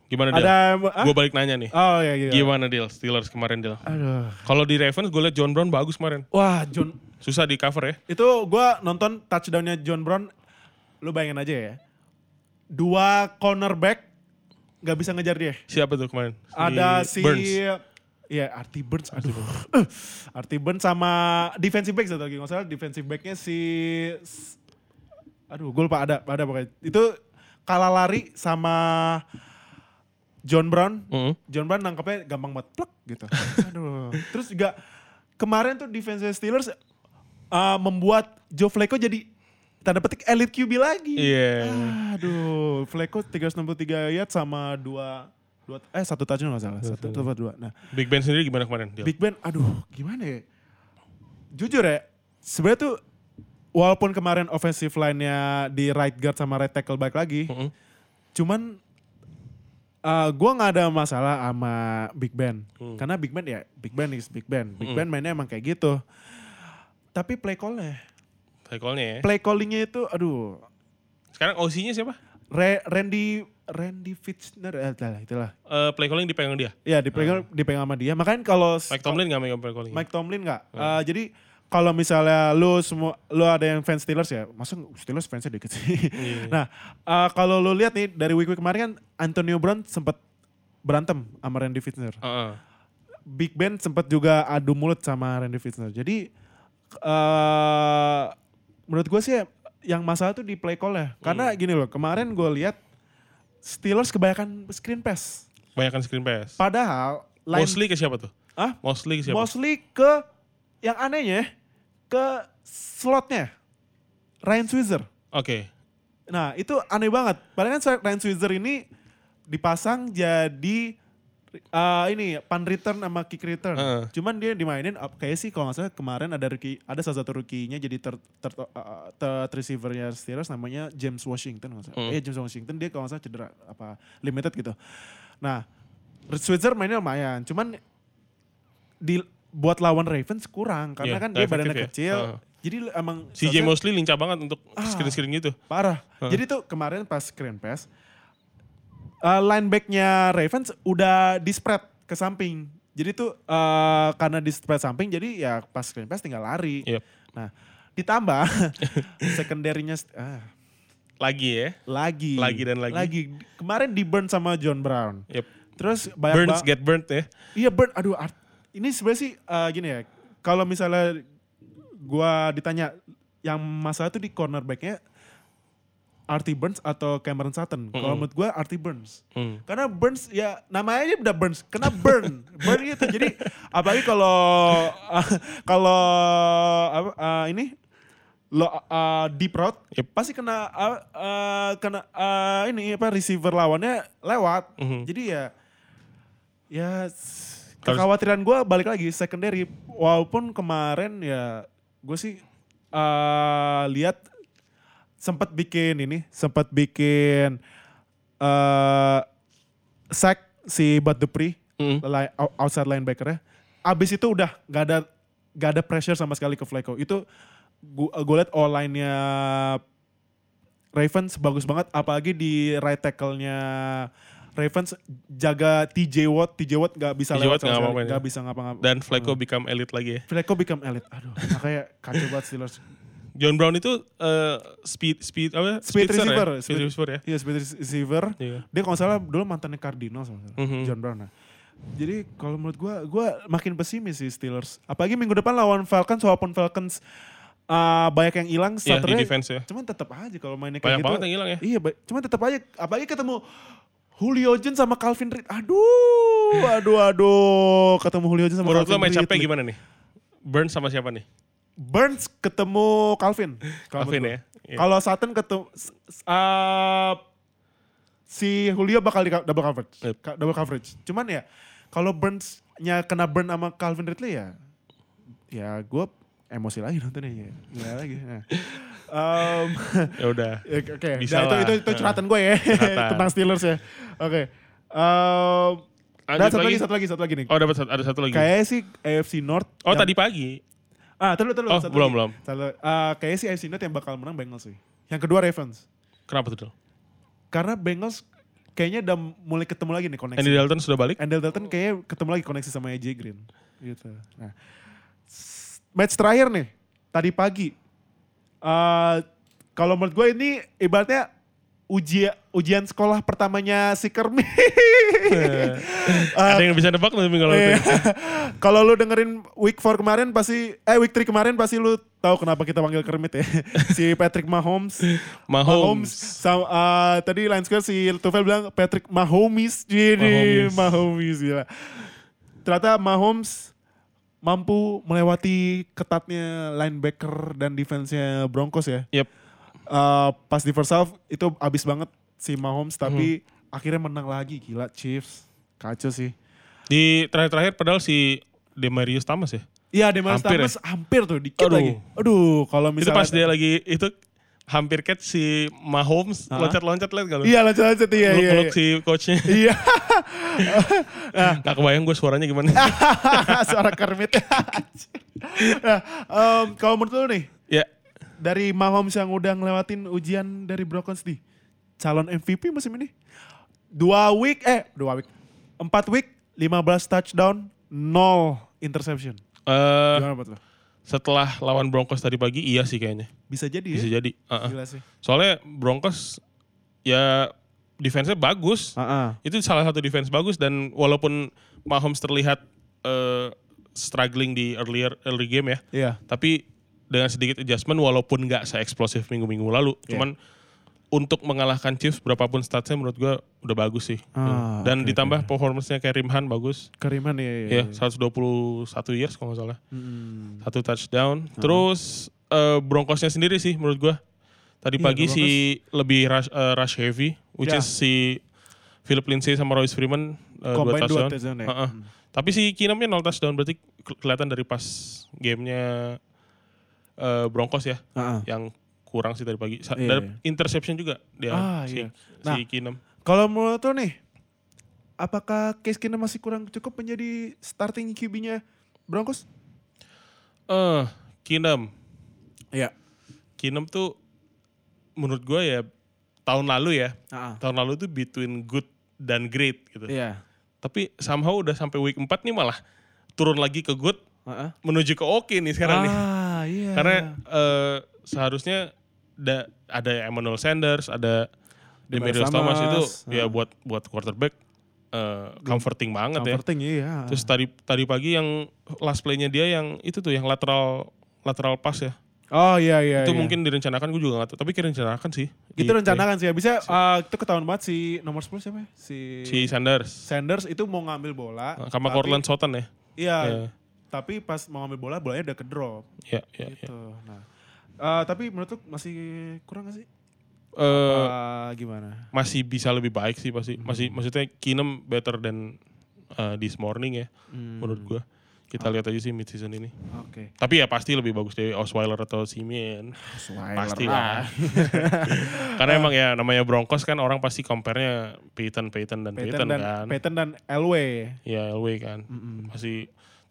Gimana Dil? Ada ah? Gue balik nanya nih. Oh iya iya. Gimana Dil? Steelers kemarin Dil? Aduh. Kalau di Ravens gue liat John Brown bagus kemarin. Wah, John Susah di cover ya. Itu gua nonton touchdownnya John Brown, lu bayangin aja ya. Dua cornerback nggak bisa ngejar dia. Siapa tuh kemarin? Ada si Burns. Ya, Artie Burns. Aduh. <laughs> Artie Burns sama defensive back satu lagi. Nggak salah defensive backnya si Aduh, gue lupa ada, ada pokoknya. Itu kalah lari sama John Brown. Mm. John Brown nangkepnya gampang banget, plek gitu. <laughs> Aduh. Terus juga kemarin tuh defense Steelers uh, membuat Joe Flacco jadi tanda petik elite QB lagi. Iya. Aduh, Flacco 363 yard sama dua, dua eh satu touchdown nggak salah, satu atau dua. Nah, Big Ben sendiri gimana kemarin? Dil? Big Ben, aduh gimana ya? Jujur ya, sebenarnya tuh walaupun kemarin offensive line-nya di right guard sama right tackle baik lagi, Mm-mm. cuman uh, gue nggak ada masalah sama Big Ben. Hmm. Karena Big Ben ya, Big Ben is Big Ben. Big Hmm. Ben mainnya emang kayak gitu. Tapi play call-nya, Tackle-nya ya. play calling-nya itu aduh, Sekarang OC-nya siapa? Re- Randy Randy Fitzner, eh, itulah, itulah. Eh, play calling dipegang dia. Ya dipegang, dipegang sama dia. Makanya kalau Mike Tomlin nggak megang play calling. Mike Tomlin nggak. Hmm. Eh, jadi kalau misalnya lu semua lu ada yang fans Steelers ya, masa Steelers fansnya dikit sih. Iya. nah, eh, kalau lu lihat nih dari week week kemarin kan Antonio Brown sempat berantem sama Randy Fitzner. Heeh. Big Ben sempat juga adu mulut sama Randy Fitzner. Jadi eh menurut gue sih yang masalah tuh di play call ya. Karena Hmm. gini loh, kemarin gue lihat Steelers kebanyakan screen pass. Banyakan screen pass. Padahal line Mostly ke siapa tuh? ah Mostly ke siapa? mostly ke yang anehnya ke slotnya Ryan Switzer. Oke. Nah itu aneh banget. Padahal kan Ryan Switzer ini dipasang jadi uh, ini pan return sama kick return. Heeh. Cuman dia dimainin uh, kayak sih kalau nggak salah kemarin ada rookie, ada salah satu rookie-nya jadi ter, ter, uh, third receiver-nya Steelers namanya James Washington kalau nggak salah. Hmm. Eh James Washington dia kalau nggak salah cedera apa limited gitu. Nah Switzer mainnya lumayan. Cuman di buat lawan Ravens kurang karena Iya, kan dia badannya ya. kecil. Heeh. Jadi emang CJ Mosley lincah banget untuk Ah. screen-screen gitu. Parah. Heeh. Jadi tuh kemarin pas screen pass, uh, linebacknya Ravens udah di spread ke samping. Jadi tuh uh, karena di spread samping, jadi ya pas screen pass tinggal lari. Yep. Nah ditambah <laughs> secondary-nya ah, Lagi ya. lagi. Lagi dan lagi. Kemarin di burn sama John Brown. Yep. Terus banyak Burns get burnt ya. Iya burn, aduh ini sebenarnya sih uh, gini ya. Kalau misalnya gua ditanya yang masalah tuh di cornerbacknya Artie Burns atau Cameron Sutton. Kalau Mm-mm. menurut gua Artie Burns. Hmm. Karena Burns ya namanya aja udah Burns, kena burn, <laughs> burn gitu. Jadi apalagi kalau kalau apa uh, ini lo uh, deep route Yep. pasti kena uh, uh, kena uh, ini apa receiver lawannya lewat. Mhm. Jadi ya ya kekhawatiran gue balik lagi secondary walaupun kemarin ya gue sih eh lihat sempat bikin ini sempat bikin eh sack si Bud Dupree Hmm. li- out- outside linebacker-nya. Abis itu udah gak ada gak ada pressure sama sekali ke Flacco. Itu gue liat all-line-nya Ravens bagus banget apalagi di right tackle-nya Ravens jaga TJ Watt, TJ Watt gak bisa TJ lewat sama sekali, apa-apain ya. gak bisa ngapa-ngapa. Dan Flacco become elite lagi ya. Flacco become elite. Aduh, <laughs> makanya kacau banget Steelers. John Brown itu eh, speed speed apa? Speed Speedster receiver. Ya? Speed receiver ya. Iya, speed receiver. Iya. Dia kalau nggak salah dulu mantannya Cardinals sama salah. Mhm. John Brown. Nah. Jadi kalau menurut gua, gua makin pesimis sih Steelers. Apalagi minggu depan lawan Falcons, walaupun Falcons uh, banyak yang hilang Iya di starternya. defense ya. cuman tetap aja kalau mainnya kayak Banyak gitu. banget yang hilang ya. Iya, cuman tetap aja. Apalagi ketemu Julio Jones sama Calvin Reed. Aduh, aduh, aduh. Ketemu Julio Jones sama Menurut lo Calvin match Reed. up gimana nih? Burns sama siapa nih? Burns ketemu Calvin. <laughs> Calvin menurut ya. Iya. Kalau Sutton ketemu uh, si Julio bakal di double coverage. Yep. Double coverage. Cuman ya kalau Burns-nya kena burn sama Calvin Ridley ya ya gue emosi lagi nontonnya ya. Gila lagi. Nah. <laughs> Um, <laughs> Ya udah. ya, Oke, Bisa nah, itu, itu, itu curhatan gue ya Curhatan. <laughs> tentang Steelers ya. Oke. Um, Lanjut dan satu lagi. lagi, satu lagi, satu lagi nih. Oh dapat satu- ada satu lagi. Kayaknya sih AFC North. Oh yang- tadi pagi. Ah, terus terus Oh, belum, belum. Uh, kayaknya sih AFC North yang bakal menang Bengals sih. Yang kedua Ravens. Kenapa tuh? Karena Bengals kayaknya udah mulai ketemu lagi nih koneksi. Andy Dalton sudah balik? Andy Dalton kayaknya ketemu lagi koneksi sama AJ Green. Gitu. Nah, match terakhir nih, tadi pagi. Uh, kalau menurut gue ini ibaratnya ujian ujian sekolah pertamanya si Kermit. <laughs> Ada yang bisa nebak tapi kalau Iya. Kalau lu dengerin week 4 kemarin pasti eh week 3 kemarin pasti lu tahu kenapa kita panggil Kermit ya. <laughs> si Patrick Mahomes. Mahomes. Sama, eh, tadi line score si Tufel bilang Patrick Mahomes. Jadi Mahomes. Mahomes gila. Ternyata Mahomes mampu melewati ketatnya linebacker dan defense-nya Broncos ya. Yep. Eh, pas di first half itu abis banget si Mahomes tapi Hmm. akhirnya menang lagi gila Chiefs. Kacau sih. Di terakhir-terakhir padahal si Demarius Thomas ya. Iya, Demarius Hampir Thomas hampir tuh dikit Aduh. lagi. Aduh, kalau Itu misalnya pas dia lagi itu hampir catch si Mahomes Hah? loncat-loncat liat kalau. Iya, lanjut-lanjut iya iya. Peluk-peluk iya. si coachnya. <laughs> Iya. <laughs> Gak kebayang gue suaranya gimana. <laughs> Suara Kermit. nah, em, kalau menurut lu nih, ya. dari Mahomes yang udah ngelewatin ujian dari Broncos nih, calon MVP musim ini. Dua week, eh dua week. Empat week, 15 touchdown, nol interception. Eh, Gimana buat lo? Setelah lawan Broncos tadi pagi iya sih kayaknya. Bisa jadi Bisa ya? jadi. Uh-uh. Gila sih. Soalnya Broncos ya defense-nya bagus. Ah, Itu salah satu defense bagus dan walaupun Mahomes terlihat eh, struggling di earlier early game ya, Iya. tapi dengan sedikit adjustment walaupun nggak se-eksplosif minggu-minggu lalu, Iya. cuman untuk mengalahkan Chiefs berapapun statsnya menurut gua udah bagus sih. Ah, dan oke, ditambah performance-nya Karim Han bagus. Keriman ya. Ya, 121 years kalau nggak salah. Hmm. Satu touchdown. Terus eh, Broncos-nya sendiri sih menurut gua. Tadi Iya, pagi si lebih rush, eh, rush heavy, which Ya. is si Philip Lindsay sama Royce Freeman eh, dua Combine dua touchdown. touchdown ya. Heeh. Hmm. Tapi si Keenumnya 0 touchdown berarti ke- kelihatan dari pas gamenya eh, Broncos ya, Ah, ah. yang kurang sih tadi pagi. Sa- Iya, dan interception juga dia Ah, si, iya. si Nah. Keenum. Kalau menurut lo nih, apakah Case Keenum masih kurang cukup menjadi starting QB-nya Broncos? Eh, Keenum. Iya. Keenum tuh menurut gue ya tahun lalu ya, Ah, tahun lalu tuh between good dan great gitu. Iya. Tapi somehow udah sampai week 4 nih malah turun lagi ke good Ah, ah. menuju ke oke nih sekarang nih. Ah, iya. Karena eh, seharusnya da- ada Emmanuel Sanders, ada Demarius Demarius Thomas, itu Thomas, ya buat buat quarterback eh, comforting banget ya. comforting iya. Terus tadi tadi pagi yang last play-nya dia yang itu tuh yang lateral lateral pass ya. oh iya iya. itu iya. mungkin direncanakan gue juga gak tahu, tapi kira rencanakan sih. Itu rencanakan sih ya. Bisa ah, itu ketahuan banget si nomor 10 siapa ya? Si, si Sanders Sanders itu mau ngambil bola. sama Cortland Sutton ya. Iya. Iya. Tapi pas mau ngambil bola, bolanya udah ke drop. Ya, ya, ya. Gitu. Nah. Ah, tapi menurut lu masih kurang gak sih? Eh, Ah, gimana? masih bisa lebih baik sih pasti. Hmm. Masih maksudnya Keenum better than uh, this morning ya Hmm. menurut gua. Kita lihat aja sih mid season ini. Oke. Tapi ya pasti lebih bagus dari Osweiler atau Simeon. Pasti lah. <laughs> Karena emang ya namanya Broncos kan orang pasti compare-nya Peyton, Peyton dan Peyton, Peyton dan kan. Peyton dan Elway. Ya Elway kan. Mm-mm. Masih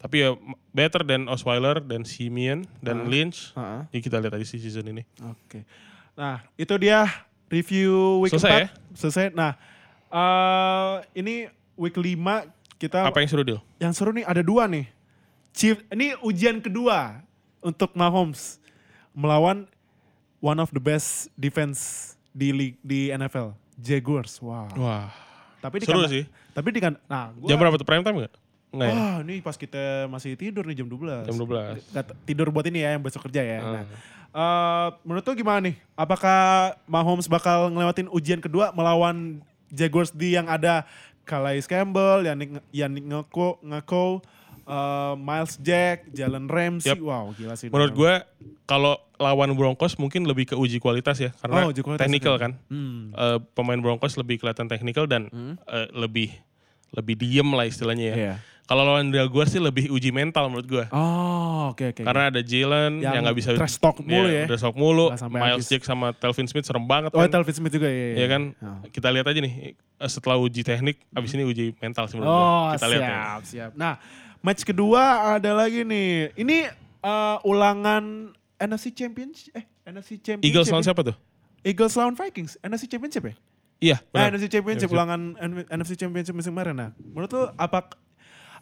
tapi ya better than Osweiler dan Simeon dan Ah. Lynch. Ah, Ya kita lihat aja sih season ini. Oke. Nah, itu dia review week Selesai 4. Selesai. Nah, eh ini week 5 kita Apa yang seru deal? yang seru nih ada dua nih. Chief, ini ujian kedua untuk Mahomes melawan one of the best defense di league, di NFL, Jaguars. Wow. Wah, Tapi di seru sih. Tapi di kan nah gua Jam berapa tuh prime time nggak? Ya? Wah, ini pas kita masih tidur nih jam 12. Jam 12. Nggak- tidur buat ini ya yang besok kerja ya. Ah. Nah, eh, menurut lo gimana nih? Apakah Mahomes bakal ngelewatin ujian kedua melawan Jaguars di yang ada Calais Campbell, Yannick Yannick Ngako, Ngako eh, Miles Jack, Jalen Ramsey. Yap. Wow, gila sih. Menurut gue kalau lawan Broncos mungkin lebih ke uji kualitas ya karena Oh, kualitas, technical oke. kan. Hmm. Eh, pemain Broncos lebih kelihatan technical dan eh, lebih lebih diem lah istilahnya ya. Iya. Kalau lawan Jaguars sih lebih uji mental menurut gue. Oh, oke oke. Karena ada Jalen Yang nggak bisa trash talk mulu ya. Trash talk mulu. Miles. Jack sama Telvin Smith serem banget Oh, kan. Telvin Smith juga ya. Iya kan? Oh. Kita lihat aja nih eh, setelah uji teknik abis ini uji mental sih menurut gue. Oh, Kita lihat ya. siap, siap. Nah, match kedua ada lagi nih. Ini eh, ulangan NFC Championship eh NFC Championship. Eagles lawan ya? siapa tuh? Eagles lawan Vikings. NFC Championship ya? Iya, Nah, benar. NFC Championship Championship. ulangan NFC Championship musim kemarin. Nah, menurut lu apa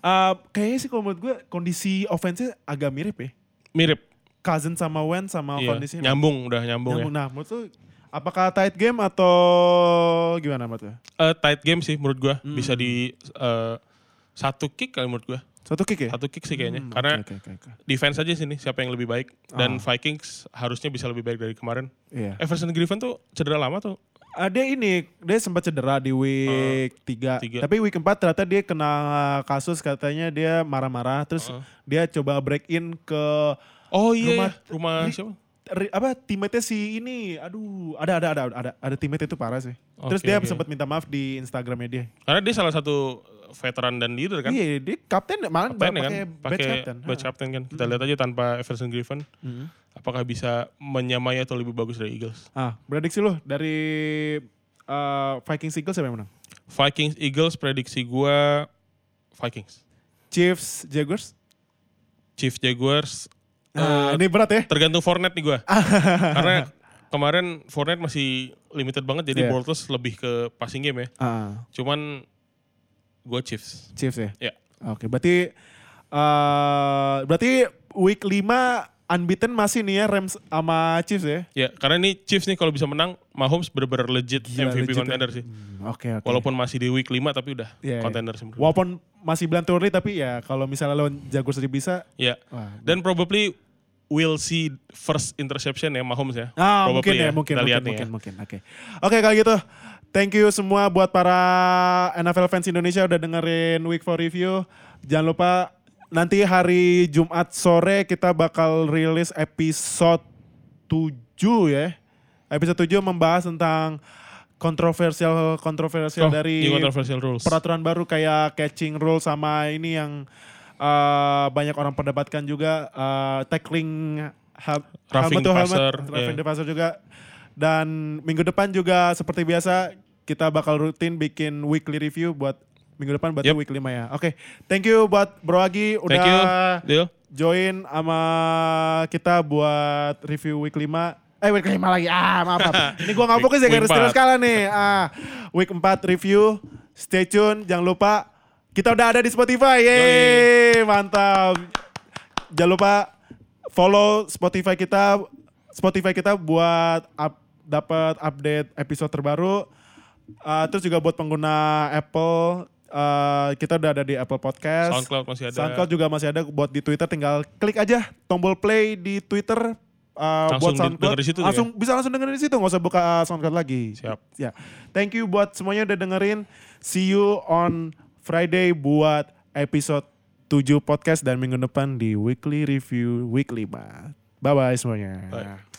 eh, kayaknya sih kalau menurut gue kondisi offense agak mirip ya. Mirip. Cousin sama Wentz sama Iya, kondisinya. nyambung udah nyambung, Nyambung. ya. Nah, menurut lu Apakah tight game atau gimana Mat? Eh, tight game sih menurut gua Hmm. bisa di eh, satu kick kali menurut gua. Satu kick ya? Satu kick sih kayaknya. Hmm, Karena oke, oke, oke. defense aja sini siapa yang lebih baik dan Ah. Vikings harusnya bisa lebih baik dari kemarin. Iya. Everson Griffin tuh cedera lama tuh. Ah, dia ini, dia sempat cedera di week 3. tiga. Tapi week 4 ternyata dia kena kasus katanya dia marah-marah. Terus Heeh. dia coba break in ke Oh iya, Rumah- iya. rumah Ri- siapa? ri- apa teammate si ini. Aduh, ada ada ada ada ada teammate itu parah sih. Terus Oke, dia oke. sempat minta maaf di Instagramnya dia. Karena dia salah satu veteran dan leader kan. Iya, dia kapten malah Kapten ya kan, pakai badge pakai kapten. badge captain kan. Kita lihat aja tanpa Everson Griffin, Mhm. apakah bisa menyamai atau lebih bagus dari Eagles. Ah, prediksi lu dari uh, Vikings Eagles siapa yang menang? Vikings Eagles prediksi gua Vikings. Chiefs Jaguars? Chiefs Jaguars Ah, eh, ini berat ya. tergantung Fournette nih gua. <laughs> Karena kemarin Fournette masih limited banget jadi Iya. Bortles lebih ke passing game ya. Ah, Cuman gua Chiefs. Chiefs ya. Ya. Oke, berarti uh, berarti week 5 unbeaten masih nih ya Rams sama Chiefs ya. Ya, karena ini Chiefs nih kalau bisa menang, Mahomes bener-bener legit Gila, MVP legit ya. contender sih. Hmm, Oke, oke. Walaupun masih di week 5 tapi udah Iya, iya. contender gua. Walaupun masih bilang early tapi ya kalau misalnya lawan Jaguars aja bisa. Ya. Wah. Dan probably will see first interception ya Mahomes ya. Ah, Probably mungkin ya, mungkin, Kita mungkin, lihat mungkin, ya. mungkin. Oke, oke kalau gitu, thank you semua buat para NFL fans Indonesia udah dengerin Week 4 Review. Jangan lupa nanti hari Jumat sore kita bakal rilis episode 7 ya. Episode 7 membahas tentang kontroversial kontroversial Oh, dari new controversial rules. peraturan baru kayak catching rule sama ini yang uh, banyak orang perdebatkan juga uh, tackling helmet to helmet, passer, passer juga. Dan minggu depan juga seperti biasa kita bakal rutin bikin weekly review buat minggu depan berarti Yep. week 5 ya. Oke, thank you buat Bro Agi Thank you. udah Deal. join sama kita buat review week 5. Eh week 5 lagi. Ah, maaf. maaf. <laughs> Ini gua nggak fokus ya garis terus skala nih. Ah, week 4 review. Stay tune, jangan lupa kita udah ada di Spotify. Yeay, mantap. Jangan lupa follow Spotify kita Spotify kita buat up, dapat update episode terbaru. Ah, terus juga buat pengguna Apple ah, kita udah ada di Apple Podcast. SoundCloud masih ada. SoundCloud juga masih ada buat di Twitter tinggal klik aja tombol play di Twitter uh, Langsung buat SoundCloud. di situ tuh langsung bisa langsung dengerin di situ nggak usah buka uh, SoundCloud lagi. Siap. Ya. Thank you buat semuanya udah dengerin. See you on Friday buat episode 7 podcast dan minggu depan di weekly review week 5. Bye bye semuanya. Bye.